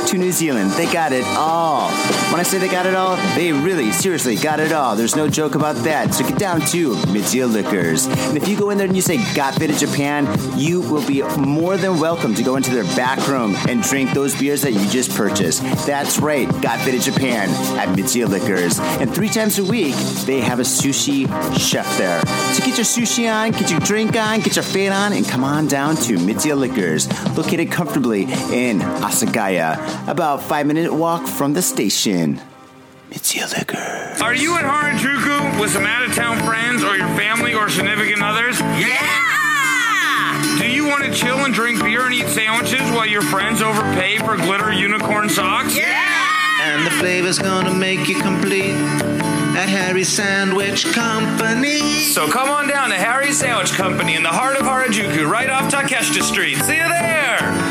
to New Zealand. They got it all. When I say they got it all, they really, seriously got it all. There's no joke about that. So get down to Mitsuya Liquors. And if you go in there and you say Got Faded Japan, you will be more than welcome to go into their back room and drink those beers that you just purchased. That's right, Got Faded Japan at Mitsuya Liquors. And three times a week, they have a sushi chef there. So get your sushi on, get your drink on, get your fade on, and come on down to Mitsuya Liquors, located comfortably in Asagaya, about five minute walk from the station. Mitsuya Liquors. Are you at Harajuku with some out of town friends or your family or significant others? Yeah! Do you want to chill and drink beer and eat sandwiches while your friends overpay for glitter unicorn socks? Yeah! And the flavor's gonna make you complete at Harry's Sandwich Company. So come on down to Harry's Sandwich Company in the heart of Harajuku, right off Takeshita Street. See you there!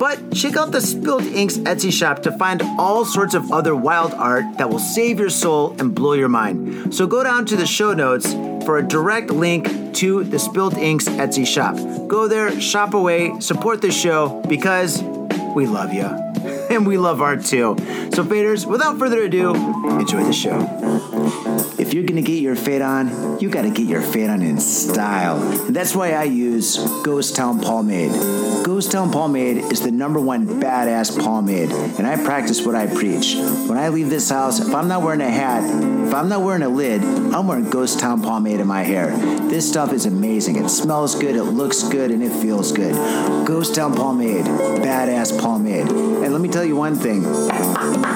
But check out the Spilt Inks Etsy shop to find all sorts of other wild art that will save your soul and blow your mind. So go down to the show notes for a direct link to the Spilt Inks Etsy shop. Go there, shop away, support the show because we love you. And we love art too. So, faders, without further ado, enjoy the show. If you're gonna get your fade on, you gotta get your fade on in style. And that's why I use Ghost Town Pomade. Ghost Town Pomade is the number one badass pomade, and I practice what I preach. When I leave this house, if I'm not wearing a hat, if I'm not wearing a lid, I'm wearing Ghost Town Pomade in my hair. This stuff is amazing. It smells good, it looks good, and it feels good. Ghost Town Pomade, badass pomade. And let me tell you one thing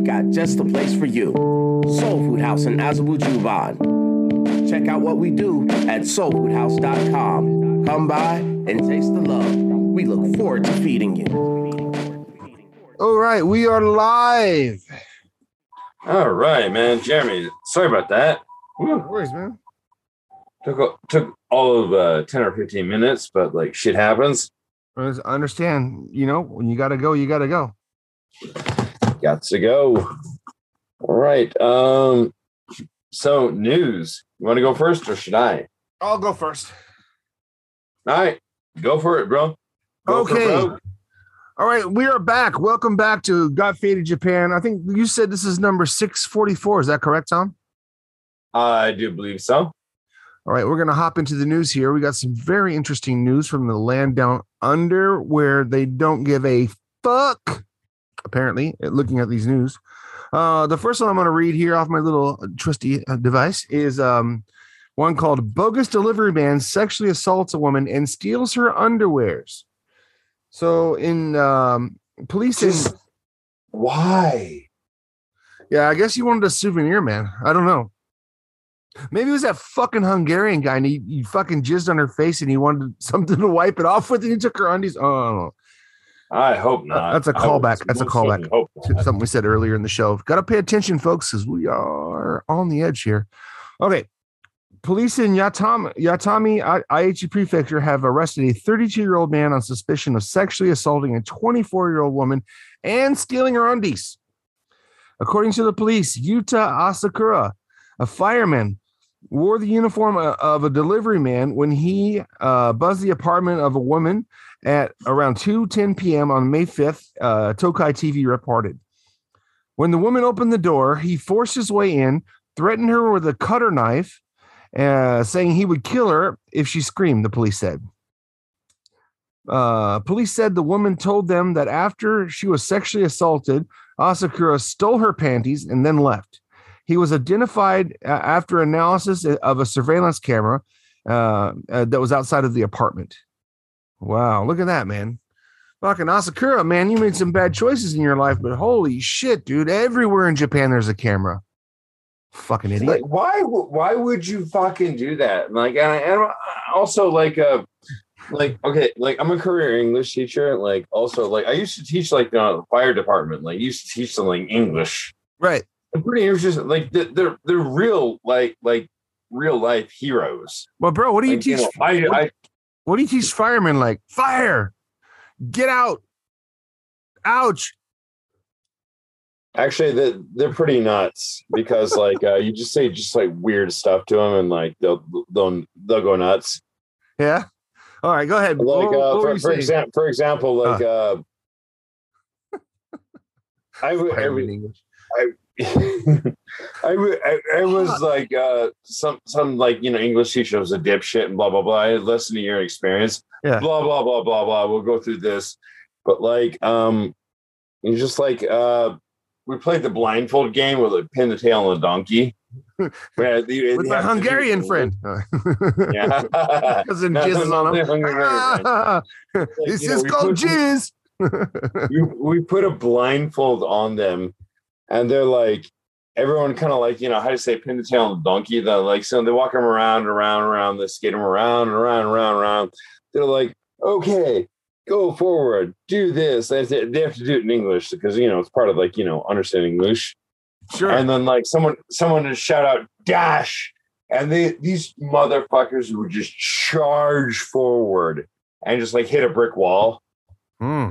we've got just the place for you. Soul Food House in Azabu Juban. Check out what we do at soulfoodhouse.com. Come by and taste the love. We look forward to feeding you. All right, we are live. All right, man. Jeremy, sorry about that. No worries, man. Took took all of uh, ten or fifteen minutes, but like shit happens. I understand. You know, when you gotta go, you gotta go. Got to go. All right. Um. So news. You want to go first, or should I? I'll go first. All right, go for it, bro. Go Okay. All right, we are back. Welcome back to Got Faded Japan. I think you said this is number 644. Is that correct, Tom? I do believe so. All right, we're going to hop into the news here. We got some very interesting news from the land down under where they don't give a fuck, apparently, looking at these news. Uh, the first one I'm going to read here off my little trusty uh, device is um, one called Bogus Delivery Man Sexually Assaults a Woman and Steals Her Underwears. So, in um, police in. Why? Yeah, I guess he wanted a souvenir, man. I don't know. Maybe it was that fucking Hungarian guy and he, he fucking jizzed on her face and he wanted something to wipe it off with and he took her undies. Oh, I don't know. I hope not. That's a callback. That's a callback. to something we said earlier in the show. Got to pay attention, folks, because we are on the edge here. Okay. Police in Yatami, Yatami I- Aichi Prefecture have arrested a 32 year old man on suspicion of sexually assaulting a 24 year old woman and stealing her undies. According to the police, Yuta Asakura, a fireman, wore the uniform of a delivery man when he uh, buzzed the apartment of a woman at around 2:10 p.m. on May 5th, uh, Tokai TV reported. When the woman opened the door, he forced his way in, threatened her with a cutter knife, uh, saying he would kill her if she screamed, the police said. Uh, police said the woman told them that after she was sexually assaulted, Asakura stole her panties and then left. He was identified uh, after analysis of a surveillance camera uh, uh, that was outside of the apartment. Wow, look at that, man. Fucking Asakura, man, you made some bad choices in your life, but holy shit, dude. Everywhere in Japan there's a camera. Fucking idiot. Like, why? Why would you fucking do that? Like, and, I, and I- also like, uh, like, okay, like I'm a career English teacher. Like, also, like, I used to teach like the fire department. Like, I used to teach them like English. Right. Pretty interesting. Like, they're they're, real, like, like real life heroes. Well, bro, what do you Like, you teach? know, I, what, I, what do you teach firemen like? Fire! Get out! Ouch! Actually, they they're pretty nuts because like uh, you just say just like weird stuff to them and like they'll they'll they'll go nuts. Yeah. All right, go ahead. Like What- what uh, were for, for example, for example, like uh, I would I English. I, I, I was like uh, some some like you know English teacher was a dipshit and blah blah blah. I listened to your experience. Yeah. Blah blah blah blah blah. We'll go through this, but like um, you just like uh, we played the blindfold game where they pin the tail on the donkey. Where they- With they my have to do- Hungarian friend. Yeah. It No, jizzes on him. Hungarian friend. this know, is we called put- jizz. we, we put a blindfold on them and they're like everyone kind of like you know how to say pin the tail on the donkey? The like so they walk them around and around and around they skate them around and around and around and around. They're like okay go forward do this. They have to they have to do it in english because you know it's part of like you know understanding english. Sure. and then like someone someone just shout out dash! And they these motherfuckers would just charge forward and just like hit a brick wall. Hmm,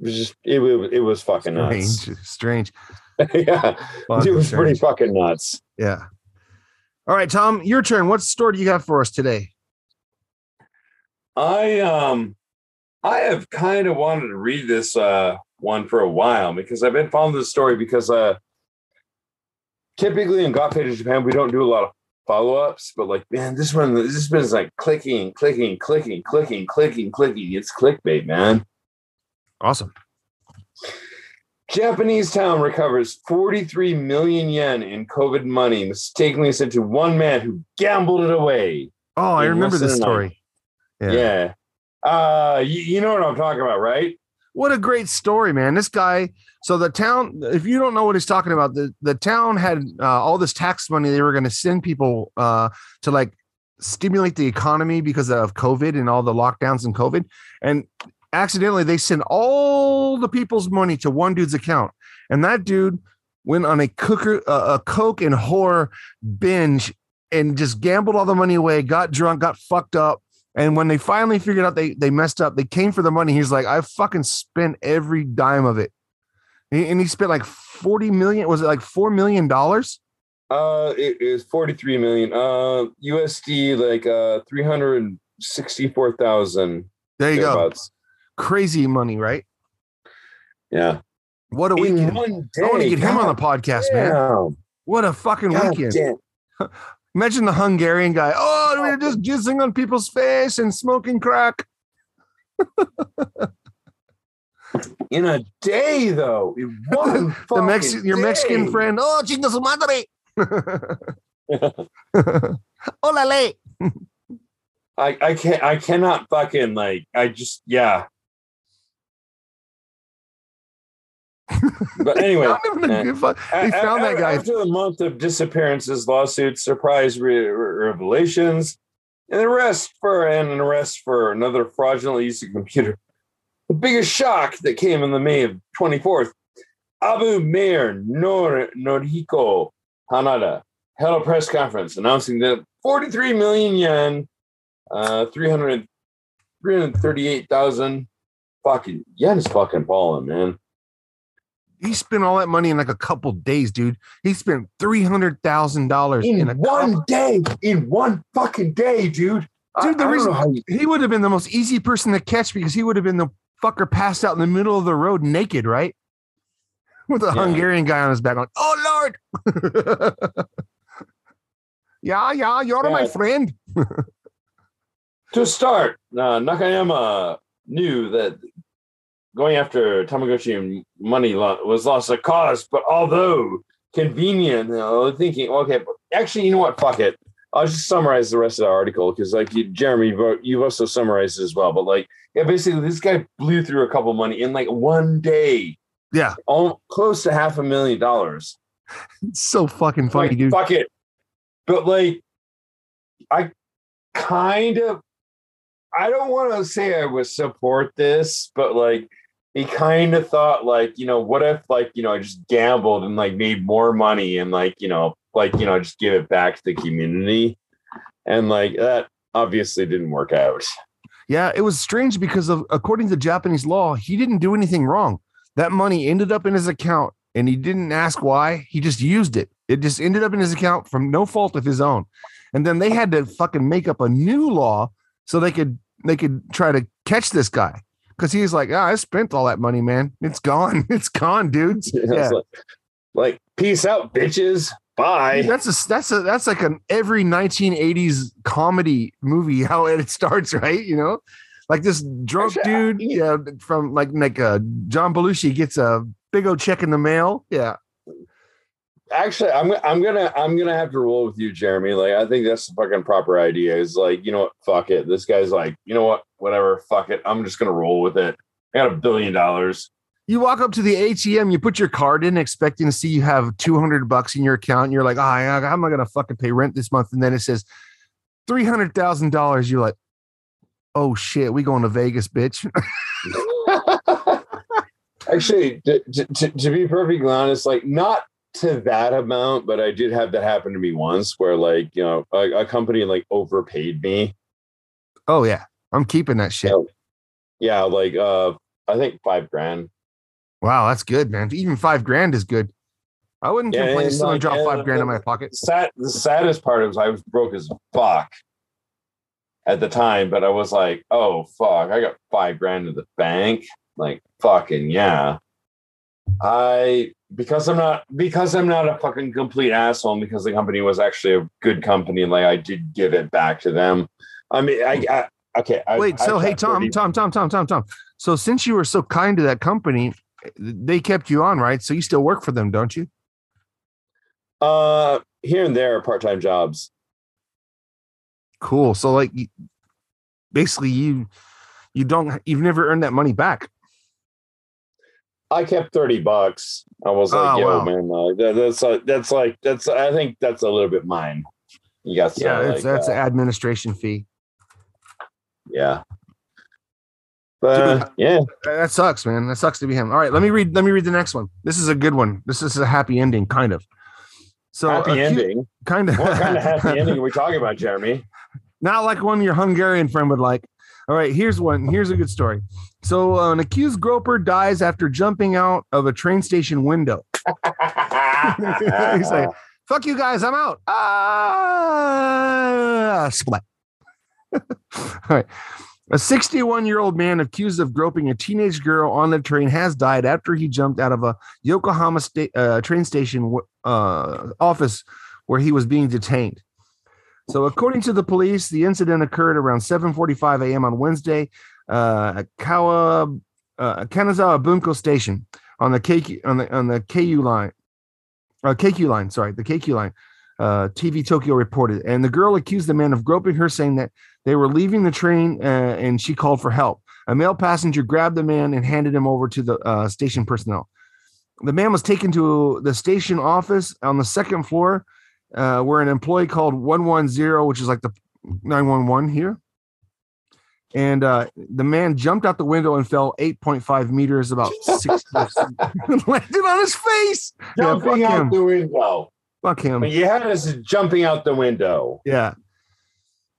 was just it, was it was fucking nuts. strange. Strange. yeah, Fucking it was pretty fucking nuts. Yeah. All right, Tom, your turn. What story do you have for us today? I um I have kind of wanted to read this uh one for a while because I've been following this story because uh typically in Got Faded Japan we don't do a lot of follow-ups, but like man, this one this one is like clicking, clicking, clicking, clicking, clicking, clicking. It's clickbait, man. Awesome. Japanese town recovers 43 million yen in COVID money, mistakenly sent to one man who gambled it away. Oh, I remember this story. Yeah. Uh, you, you know what I'm talking about, right? What a great story, man. This guy, so the town, if you don't know what he's talking about, the, the town had uh, all this tax money they were going to send people uh, to like stimulate the economy because of COVID and all the lockdowns and COVID. And accidentally, they sent all the people's money to one dude's account. And that dude went on a cooker, uh, a Coke and horror binge and just gambled all the money away, got drunk, got fucked up. And when they finally figured out they they messed up, they came for the money. He's like, I fucking spent every dime of it. And he spent like 40 million, was it like four million dollars? Uh, it is 43 million. Uh, USD like uh 364,000. There you go. Crazy money, right? Yeah. What a In weekend. one day. I want to get him on the God podcast, man. What a fucking God weekend. damn. Imagine the Hungarian guy. Oh, we're oh. just jizzing on people's face and smoking crack. In a day, though. The your Mexican friend. Oh, chinga su madre. Olale. I, I can't I cannot fucking like I just yeah. But anyway, I don't even give a fuck. a- They a- found that guy. after the month of disappearances, lawsuits, surprise re- re- revelations, and arrest for and an arrest for another fraudulent use of computer. The biggest shock that came in the May of 24th, Abu Mayor Nor Norihiko Hanada held a press conference announcing that 43 million yen, uh, 300, 338,000 fucking yen is fucking balling, man. He spent all that money in like a couple days, dude. He spent three hundred thousand dollars In, in one couple- day, in one fucking day, dude. Dude, the reason- you- He would have been the most easy person to catch because he would have been the fucker passed out in the middle of the road naked, right? With a Yeah. Hungarian guy on his back, going, "Oh Lord." yeah, yeah, you're my friend. to start, uh, Nakayama knew that going after Tamagotchi and money lo- was lost of cause, but although convenient, uh, thinking, okay, but actually, you know what? Fuck it. I'll just summarize the rest of the article because, like, you, Jeremy, you've you've also summarized it as well. But like, yeah, basically, this guy blew through a couple money in like one day, Yeah, all close to half a million dollars. it's so fucking funny, like, dude. Fuck it. But like, I kind of, I don't want to say I would support this, but like, he kind of thought like, you know, what if like, you know, I just gambled and like made more money and like, you know, like, you know, just give it back to the community. And like that obviously didn't work out. Yeah, it was strange because of according to Japanese law, he didn't do anything wrong. That money ended up in his account and he didn't ask why. He just used it. It just ended up in his account from no fault of his own. And then they had to fucking make up a new law so they could they could try to catch this guy. Cause he's like, ah, I spent all that money, man. It's gone. It's gone, dudes. Yeah. like, like, peace out, bitches. Bye. That's a that's a that's like an every 1980s comedy movie how it starts, right? You know, like this drunk Actually, dude, yeah, from like like uh John Belushi gets a big old check in the mail. Yeah, actually i'm i'm gonna i'm gonna have to roll with you jeremy like i think that's the fucking proper idea is like you know what fuck it this guy's like you know what whatever fuck it i'm just gonna roll with it i got a billion dollars you walk up to the ATM, you put your card in, expecting to see you have 200 bucks in your account. And you're like, oh, yeah, how am I gonna fucking pay rent this month? And then it says three hundred thousand dollars. You're like, oh shit, we going to Vegas, bitch. actually to, to, to, to be perfectly honest like not to that amount but i did have that happen to me once where like you know a, a company like overpaid me oh yeah, I'm keeping that shit. Yeah. yeah like uh i think five grand Wow, that's good, man. Even five grand is good. I wouldn't Yeah, complain if someone like, dropped five grand in my pocket. sad the saddest part is I was broke as fuck at the time, but I was like, oh fuck, I got five grand in the bank. Like fucking yeah. I because I'm not because I'm not a fucking complete asshole and because the company was actually a good company, like I did give it back to them. I mean I, I okay. I, Wait, so hey Tom, 30 Tom, Tom, Tom, Tom, Tom. So since you were so kind to that company, they kept you on, right? So you still work for them, don't you? uh here and there part-time jobs. Cool. So like basically you you don't you've never earned that money back. I kept 30 bucks. I was like, Oh, yo, wow. man, uh, that, that's uh, that's like that's I think that's a little bit mine. You got to Yeah, like, that's that's uh, an administration fee. yeah. But yeah, That that sucks, man. That sucks to be him. All right, let me read. Let me read the next one. This is a good one. This is a happy ending, kind of. So happy cute- ending. kind of. What kind of happy ending are we talking about, Jeremy? Not like one your Hungarian friend would like. All right, here's one. Here's a good story. So, uh, an accused groper dies after jumping out of a train station window. He's like, Fuck you guys. I'm out. Ah, splat. All right. A 61 year old man accused of groping a teenage girl on the train has died after he jumped out of a Yokohama sta- uh, train station uh, office where he was being detained. So, according to the police, the incident occurred around 7:45 a.m. on Wednesday uh, at Kawa, uh, Kanazawa Bunko Station on the KQ on the on the KU line, uh, KQ line. Sorry, the KQ line. Uh, TV Tokyo reported, and the girl accused the man of groping her, saying that they were leaving the train uh, and she called for help. A male passenger grabbed the man and handed him over to the uh, station personnel. The man was taken to the station office on the second floor, uh, where an employee called 110, which is like the 911 here. And uh, the man jumped out the window and fell 8.5 meters, about six, landed on his face. Yeah, Jumping out him. the window. Fuck him. But you had us jumping out the window. Yeah.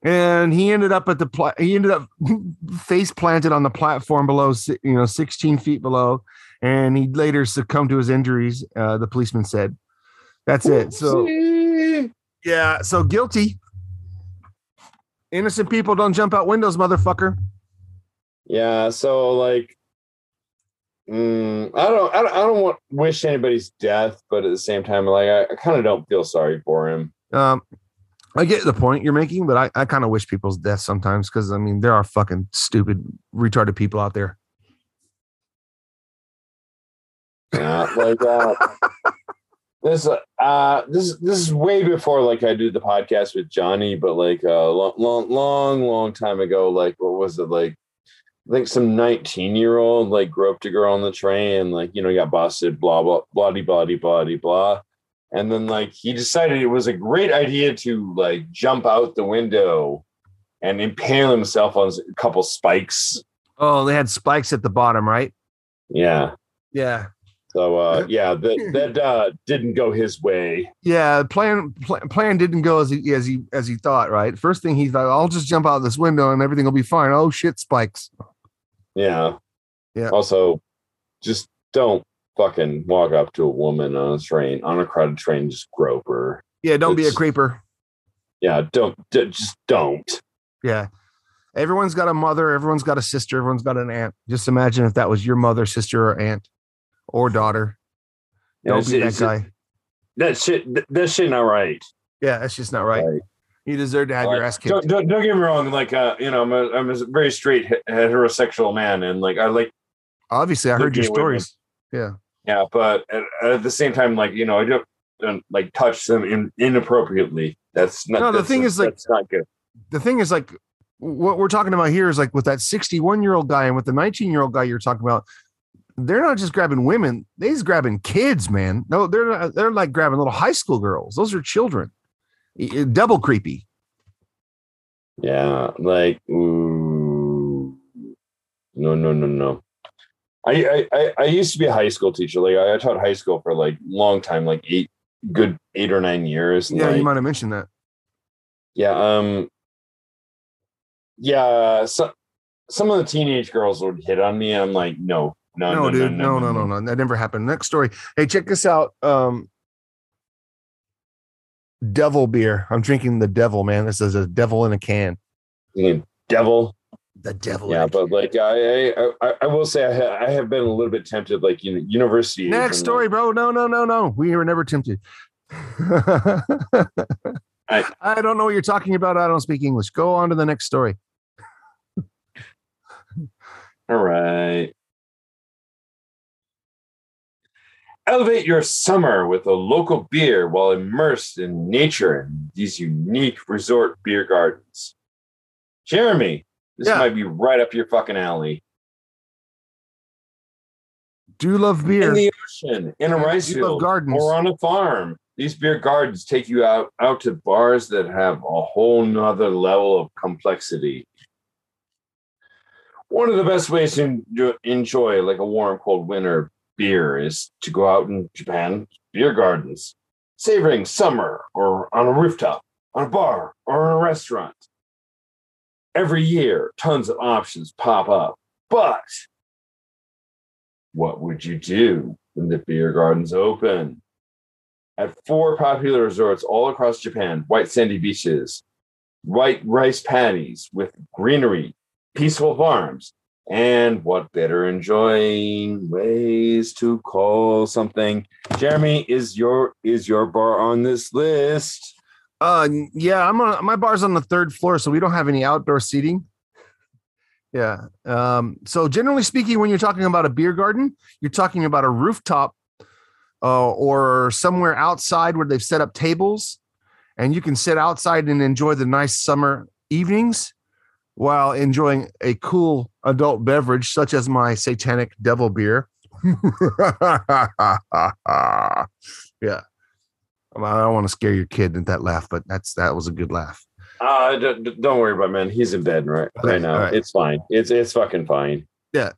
And he ended up at the pla- he ended up face planted on the platform below, you know, 16 feet below, and he later succumbed to his injuries. Uh, the policeman said, "That's it." So yeah, so guilty. Innocent people don't jump out windows, motherfucker. Yeah, so like, mm, I don't, I don't, I don't want wish anybody's death, but at the same time, like, I, I kind of don't feel sorry for him. Um, I get the point you're making, but I, I kind of wish people's death sometimes because I mean there are fucking stupid, retarded people out there. Yeah, like uh, this, uh, this, this is way before like I do the podcast with Johnny, but like a uh, long, long, long, long time ago, like what was it like? I think some 19 year old like groped a girl on the train, like you know, got busted, blah blah blah blah blah blah blah. And then like he decided it was a great idea to like jump out the window and impale himself on a couple spikes. Oh, they had spikes at the bottom, right? Yeah. Yeah. So uh yeah, that that uh didn't go his way. Yeah, plan plan, plan didn't go as he as he as he thought. Right, first thing he thought, I'll just jump out this window and everything will be fine. Oh shit, spikes. Yeah. Yeah. Also, just don't fucking walk up to a woman on a train, on a crowded train, just grope her. Yeah, don't be a creeper. Yeah, don't d- just don't. Yeah, everyone's got a mother, everyone's got a sister, everyone's got an aunt. Just imagine if that was your mother, sister, or aunt, or daughter. Yeah, Don't be that guy. That shit that shit not right. Yeah, that's just not right. Like, You deserve to have your ass kicked. don't, don't get me wrong, like uh, you know, I'm a, I'm a very straight heterosexual man, and like I like Obviously, I heard your at women. stories. Yeah. Yeah, but at, at the same time, like you know, I don't, don't like touch them in, inappropriately. That's not. No, the that's- thing is, like- not good. the thing is like what we're talking about here is like with that 61 year old guy and with the 19 year old guy you're talking about they're not just grabbing women they're just grabbing kids man no they're not, they're like grabbing little high school girls those are children double creepy Yeah, like ooh, no, no, no, no. I, I I I used to be a high school teacher. Like I, taught high school for like long time, like eight good eight or nine years. yeah you might have mentioned that Yeah. Um. Yeah. So, some of the teenage girls would hit on me. I'm like, no, no, no, no, dude no no no no that never happened next story hey check this out um devil beer i'm drinking the devil man this is a devil in a can no. Devil. the devil Yeah, but like I, I, I, will say I, ha- I have been a little bit tempted. Like you know, university. Next story, like, bro. No, no, no, no. We were never tempted. I- I don't know what you're talking about. I don't speak English. Go on to the next story. All right. Elevate your summer with a local beer while immersed in nature in these unique resort beer gardens. Jeremy, this Yeah. might be right up your fucking alley. Do love beer. In the ocean, in a rice field, gardens. or on a farm. These beer gardens take you out, out to bars that have a whole nother level of complexity. One of the best ways to enjoy like a warm, cold winter beer is to go out in Japan beer gardens, savoring summer or on a rooftop, on a bar or in a restaurant. Every year, tons of options pop up, but what would you do when the beer gardens open? at four popular resorts all across Japan white sandy beaches, white rice paddies with greenery, peaceful farms, and what better enjoying ways to call something. Jeremy, is your is your bar on this list? Uh, yeah, I'm on my bar's on the third floor, so we don't have any outdoor seating. Yeah. Um, so generally speaking, when you're talking about a beer garden, you're talking about a rooftop uh, or somewhere outside where they've set up tables and you can sit outside and enjoy the nice summer evenings while enjoying a cool adult beverage such as my satanic devil beer. yeah. I don't want to scare your kid with that laugh, but that's that was a good laugh. Uh, d- d- don't worry about it, man. He's in bed right right now. right. It's fine. It's it's fucking fine. Yeah,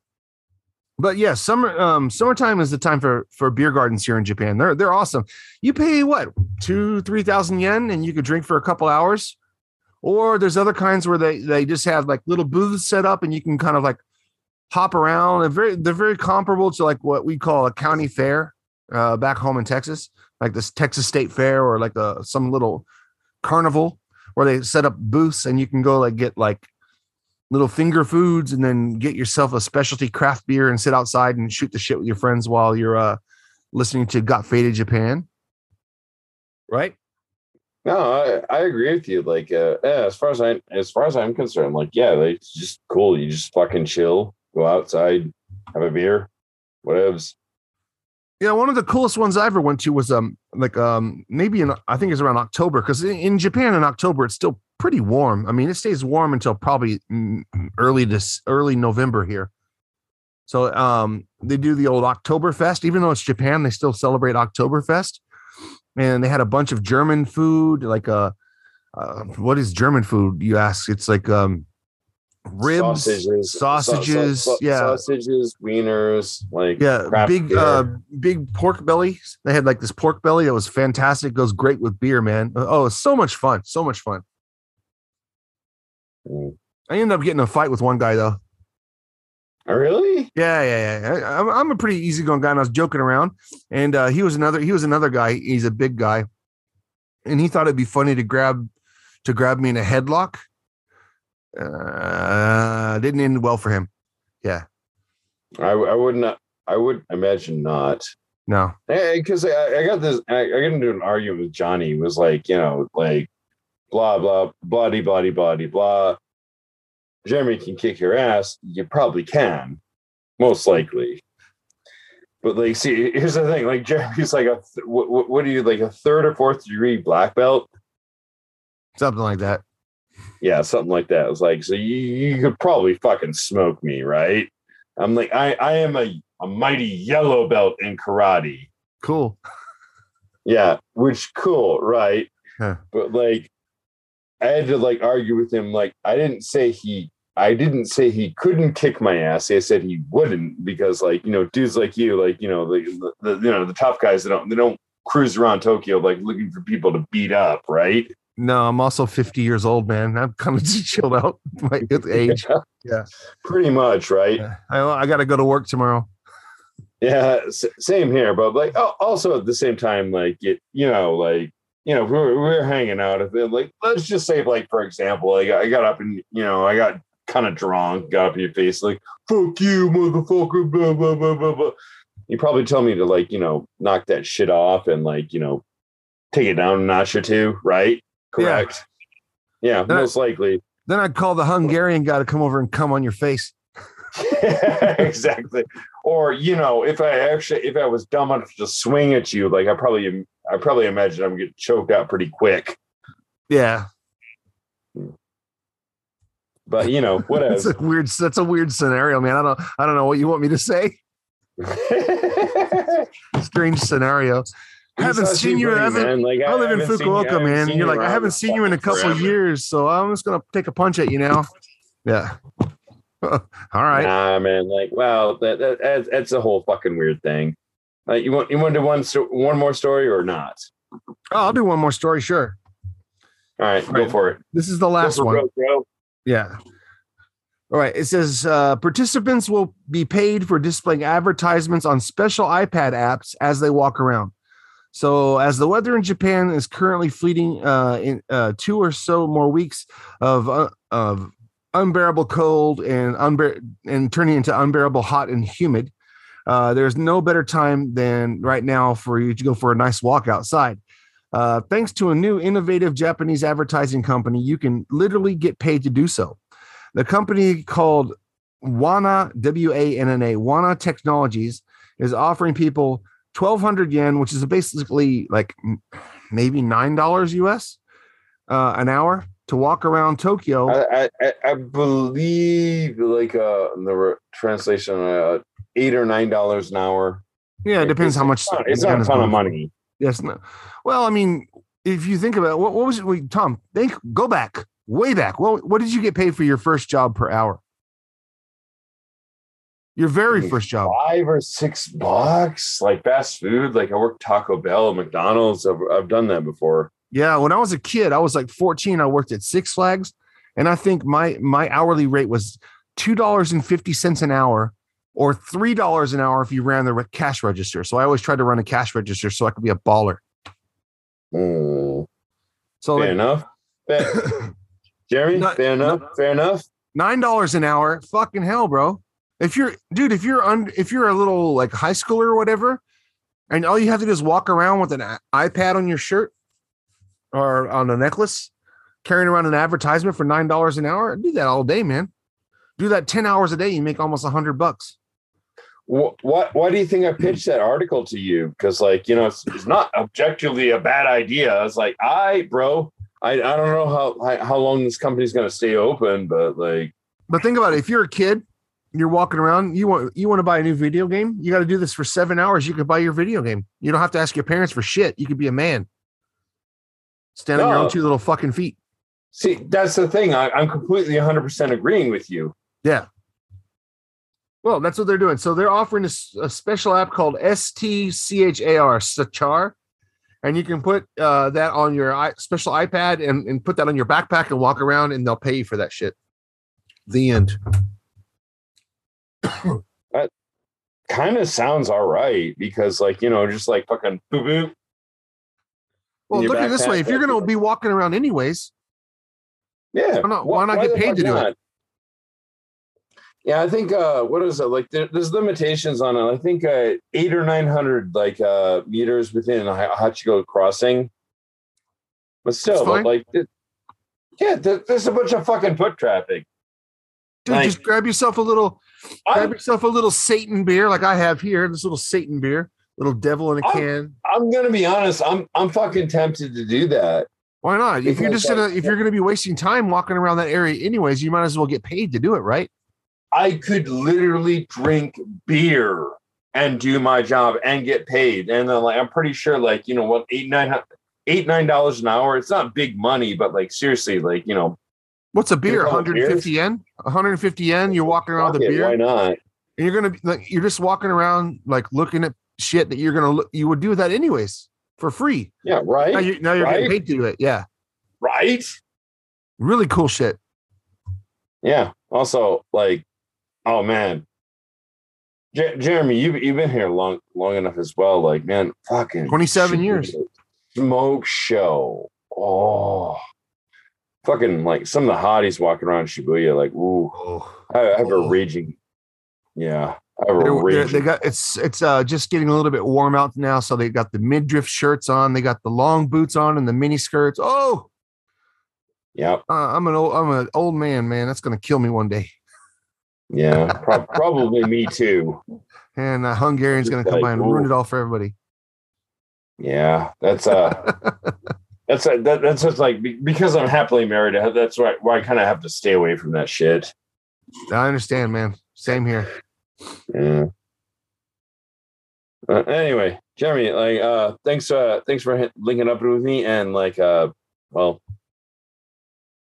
but yeah, summer um summertime is the time for for beer gardens here in Japan. They're they're awesome. You pay what two three thousand yen and you could drink for a couple hours. Or there's other kinds where they they just have like little booths set up and you can kind of like hop around. They're very they're very comparable to like what we call a county fair uh, back home in Texas, like this Texas State Fair or like a some little carnival where they set up booths and you can go like get like little finger foods and then get yourself a specialty craft beer and sit outside and shoot the shit with your friends while you're uh listening to Got Faded Japan. Right? No, I, I agree with you. Like, uh, yeah, as far as I as far as I'm concerned, like, yeah, like, it's just cool. You just fucking chill, go outside, have a beer, whatevs. Yeah, one of the coolest ones I ever went to was um like um maybe in I think it's around October because in, in Japan in October it's still pretty warm. I mean it stays warm until probably early this early November here. So um they do the old Oktoberfest even though it's Japan they still celebrate Oktoberfest and they had a bunch of German food like uh, uh what is German food you ask it's like um ribs sausages, sausages sa- sa- yeah sausages, wieners, like yeah, big beer. uh big pork belly. They had like this pork belly that was fantastic. Goes great with beer, man. Oh, it's so much fun. So much fun. Mm. I ended up getting a fight with one guy though. Oh, really? Yeah, yeah, yeah. I, I'm, I'm a pretty easygoing guy, and I was joking around. And uh, he was another. He was another guy. He's a big guy, and he thought it'd be funny to grab to grab me in a headlock. Uh, didn't end well for him. Yeah, I, I would not. I would imagine not. no. because I, I got this. I, I got into an argument with Johnny. It was like you know, like blah blah bloody bloody bloody blah. Jeremy can kick your ass. You probably can, most likely. But like, see, here's the thing. Like Jeremy's like a th- what, what, are you like a third or fourth degree black belt? Something like that. Yeah, something like that. It was like, so you, you could probably fucking smoke me, right? I'm like, I I am a, a mighty yellow belt in karate. Cool. Yeah, which cool, right? Huh. But like I had to like argue with him. Like I didn't say he I didn't say he couldn't kick my ass. I said he wouldn't because like, you know, dudes like you, like, you know, the, the you know, the tough guys that don't they don't cruise around Tokyo like looking for people to beat up, right? No, I'm also 50 years old, man. I'm kind of chilled out my age. Yeah. Pretty much, right? I, I got to go to work tomorrow. Yeah, s- same here. But like, al- also at the same time, like it, you know, like you know, we're we're hanging out. If it, like, let's just say, like for example, like I got up and you know, I got kind of drunk, got up in your face, like "fuck you, motherfucker," blah blah blah blah blah. You probably tell me to like, you know, knock that shit off and like, you know, take it down a notch or two, right? Correct. Yeah, I- most likely. Then I'd call the Hungarian guy to come over and come on your face. exactly. Or you know, if I actually, if I was dumb enough to swing at you, like I probably, I probably imagine I'm getting choked out pretty quick. Yeah. But you know, whatever. That's a weird that's a weird scenario, man. I don't I don't know what you want me to say. Strange scenario. I haven't seen you. I, haven't. Like, I live in you- I Fukuoka, haven't man. You're like, I haven't seen you in a couple forever. years, so I'm just gonna take a punch at you now. Yeah. All right. Nah, man. Like, well, that, that that's, that's a whole fucking weird thing. Like, you want you want to do one one more story or not? Oh, I'll do one more story, sure. All right, go Right. for it. This is the last one. broke, bro. Yeah. All right. It says uh, participants will be paid for displaying advertisements on special iPad apps as they walk around. So, as the weather in Japan is currently fleeting uh, in uh, two or so more weeks of uh, of unbearable cold and unbear- and turning into unbearable hot and humid, uh, there's no better time than right now for you to go for a nice walk outside. Uh, thanks to a new innovative Japanese advertising company, you can literally get paid to do so. The company called Wanna W A N N A Wanna Technologies is offering people 1200 yen, which is basically like maybe nine dollars US uh, an hour to walk around Tokyo. I, I, I believe like uh the translation uh eight or nine dollars an hour. yeah, it depends It's- how much. It's not, it's not a ton of money. Yes. No. Well, I mean, if you think about it, what, what was it? Wait, Tom, think, go back, way back. What what did you get paid for your first job per hour? Your very Maybe first job. Five or six bucks, like fast food. Like I worked Taco Bell, McDonald's. I've, I've done that before. Yeah, when I was a kid, I was like 14. I worked at Six Flags, and I think my my hourly rate was two dollars and fifty cents an hour, or three dollars an hour if you ran the cash register. So I always tried to run a cash register so I could be a baller. Mm, So fair like, enough. Fair- Jeremy, Not- fair enough. Fair enough. nine dollars an hour, fucking hell, bro. If you're, dude, if you're un, if you're a little like high schooler or whatever, and all you have to do is walk around with an iPad on your shirt or on a necklace, carrying around an advertisement for nine dollars an hour, do that all day, man. Do that ten hours a day, you make almost a hundred bucks. What, why do you think I pitched that article to you? Because like you know, it's, it's not objectively a bad idea. I was like, I bro, I, I don't know how how- long this company's gonna stay open, but like But think about it: if you're a kid, you're walking around, you want you want to buy a new video game, you got to do this for seven hours. You could buy your video game. You don't have to ask your parents for shit. You could be a man. Stand on your own two little fucking feet. see, that's the thing. I, I'm completely 100 percent agreeing with you. Yeah. Well, that's what they're doing. So they're offering a special app called STCHAR, Sachar. And you can put uh, that on your i- special iPad and, and put that on your backpack and walk around, and they'll pay you for that shit. The end. That kind of sounds all right because like you know, just like fucking boop boop. Well, look at it this way: if you're going to be walking around anyways, Yeah. Why not- why not get paid to do it? Yeah, I think uh what is it? Like there, there's limitations on it. I think uh eight or nine hundred like uh meters within a Hachiko crossing. But still, but, like it, yeah, there, there's a bunch of fucking foot traffic. dude, Like- just grab yourself a little, grab I'm, yourself a little Satan beer, like I have here. This little Satan beer, little devil in a I'm- can. I'm gonna be honest, I'm I'm fucking tempted to do that. Why not? If you're just gonna, if you're gonna be wasting time walking around that area anyways, you might as well get paid to do it, right? I could literally drink beer and do my job and get paid. And then like I'm pretty sure like, you know what, eight, nine eight, nine dollars an hour. It's not big money, but like seriously, like, you know, What's a beer? a couple 150 yen. 150 yen. You're walking around with a beer, why and not? you're gonna be like, you're just walking around like looking at shit that you're gonna look. You would do that anyways for free. Yeah, Now, right. you, now you're getting paid to do it. Yeah, Right. really cool shit. Yeah. Also, like, oh man. Jer- Jeremy, you've you've been here long long enough as well. Like, man, fucking 27 years. Smoke show. Oh, fucking like some of the hotties walking around Shibuya. Like, ooh, Oh, I, I have a Oh. raging. Yeah, I have a they're, they're- raging. they got it's it's uh just getting a little bit warm out now, so they got the midriff shirts on, they got the long boots on, and the mini skirts. Oh, yeah, uh, I'm an old I'm an old man, man. That's gonna kill me one day. Yeah. Prob- probably me too. And uh, Hungarian's gonna come Like, by and ruin it all for everybody. Yeah. That's uh. That's a, that, that's just like because I'm happily married. That's why why I kind of have to stay away from that shit. I understand, man. Same here. Yeah. Uh, anyway, Jeremy, like, uh, thanks, uh, thanks for linking up with me, and like, uh, well,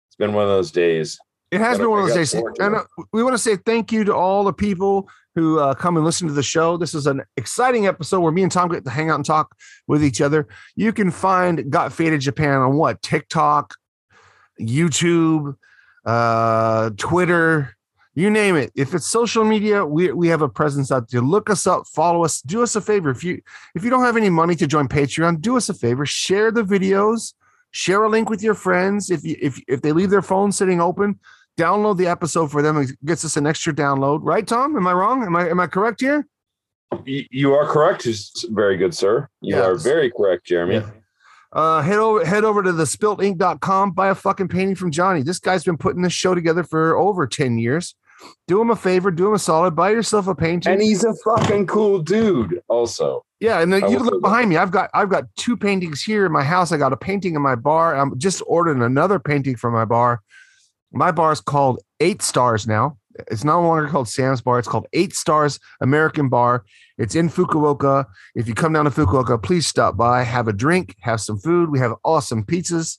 it's been one of those days. It has been one of those days. And uh, we want to say thank you to all the people who uh, come and listen to the show. This is an exciting episode where me and Tom get to hang out and talk with each other. You can find Got Faded Japan on what? TikTok, YouTube, uh, Twitter. you name it. If it's social media, we, we have a presence out there. Look us up, follow us, do us a favor. If you if you don't have any money to join Patreon, do us a favor, share the videos, share a link with your friends. If you if if they leave their phone sitting open, download the episode for them. It gets us an extra download. Right, Tom? Am I wrong? Am I am I correct here? You are correct, very good, sir. You Yeah. are very correct, Jeremy. Yeah. Uh, head over head over to the spiltink.com, buy a fucking painting from Johnny. This guy's been putting this show together for over 10 years. Do him a favor, do him a solid, buy yourself a painting. And he's a fucking cool dude, also. yeah, and then I you look say that. behind me. I've got I've got two paintings here in my house. I got a painting in my bar. I'm just ordering another painting for my bar. My bar is called Eight Stars now. It's no longer called Sam's Bar. It's called Eight Stars American Bar. It's in Fukuoka. If you come down to Fukuoka, please stop by, have a drink, have some food. We have awesome pizzas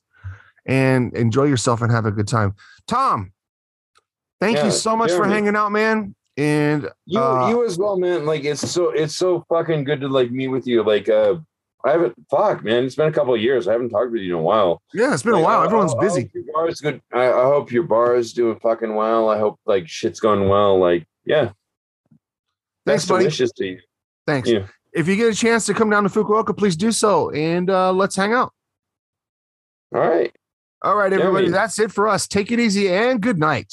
and enjoy yourself and have a good time. Tom, thank Yeah, you so much for hanging out, man. And You uh, you as well, man. Like it's so it's so fucking good to like meet with you. Like uh I haven't fuck, man. It's been a couple of years. I haven't talked with you in a while. yeah, it's been a while. Everyone's I- busy. your bar is good. I, I hope your bar is doing fucking well. I hope like shit's going well. Like, yeah. Thanks, Best buddy. Wishes to you. Thanks. Yeah. If you get a chance to come down to Fukuoka, please do so. And uh, let's hang out. All right. All right, everybody. Jeremy. That's it for us. Take it easy and good night.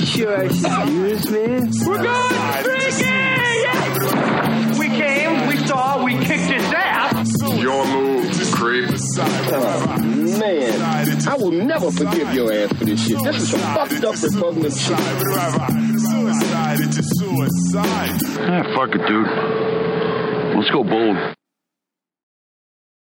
You sure excuse me? We're going freaking! We came, we saw, we kicked his ass! Your move, creep. Man, I will never forgive your ass for this shit. This is some fucked up repugnant shit. Suicide into suicide. Ah, fuck it, dude. Let's go bold.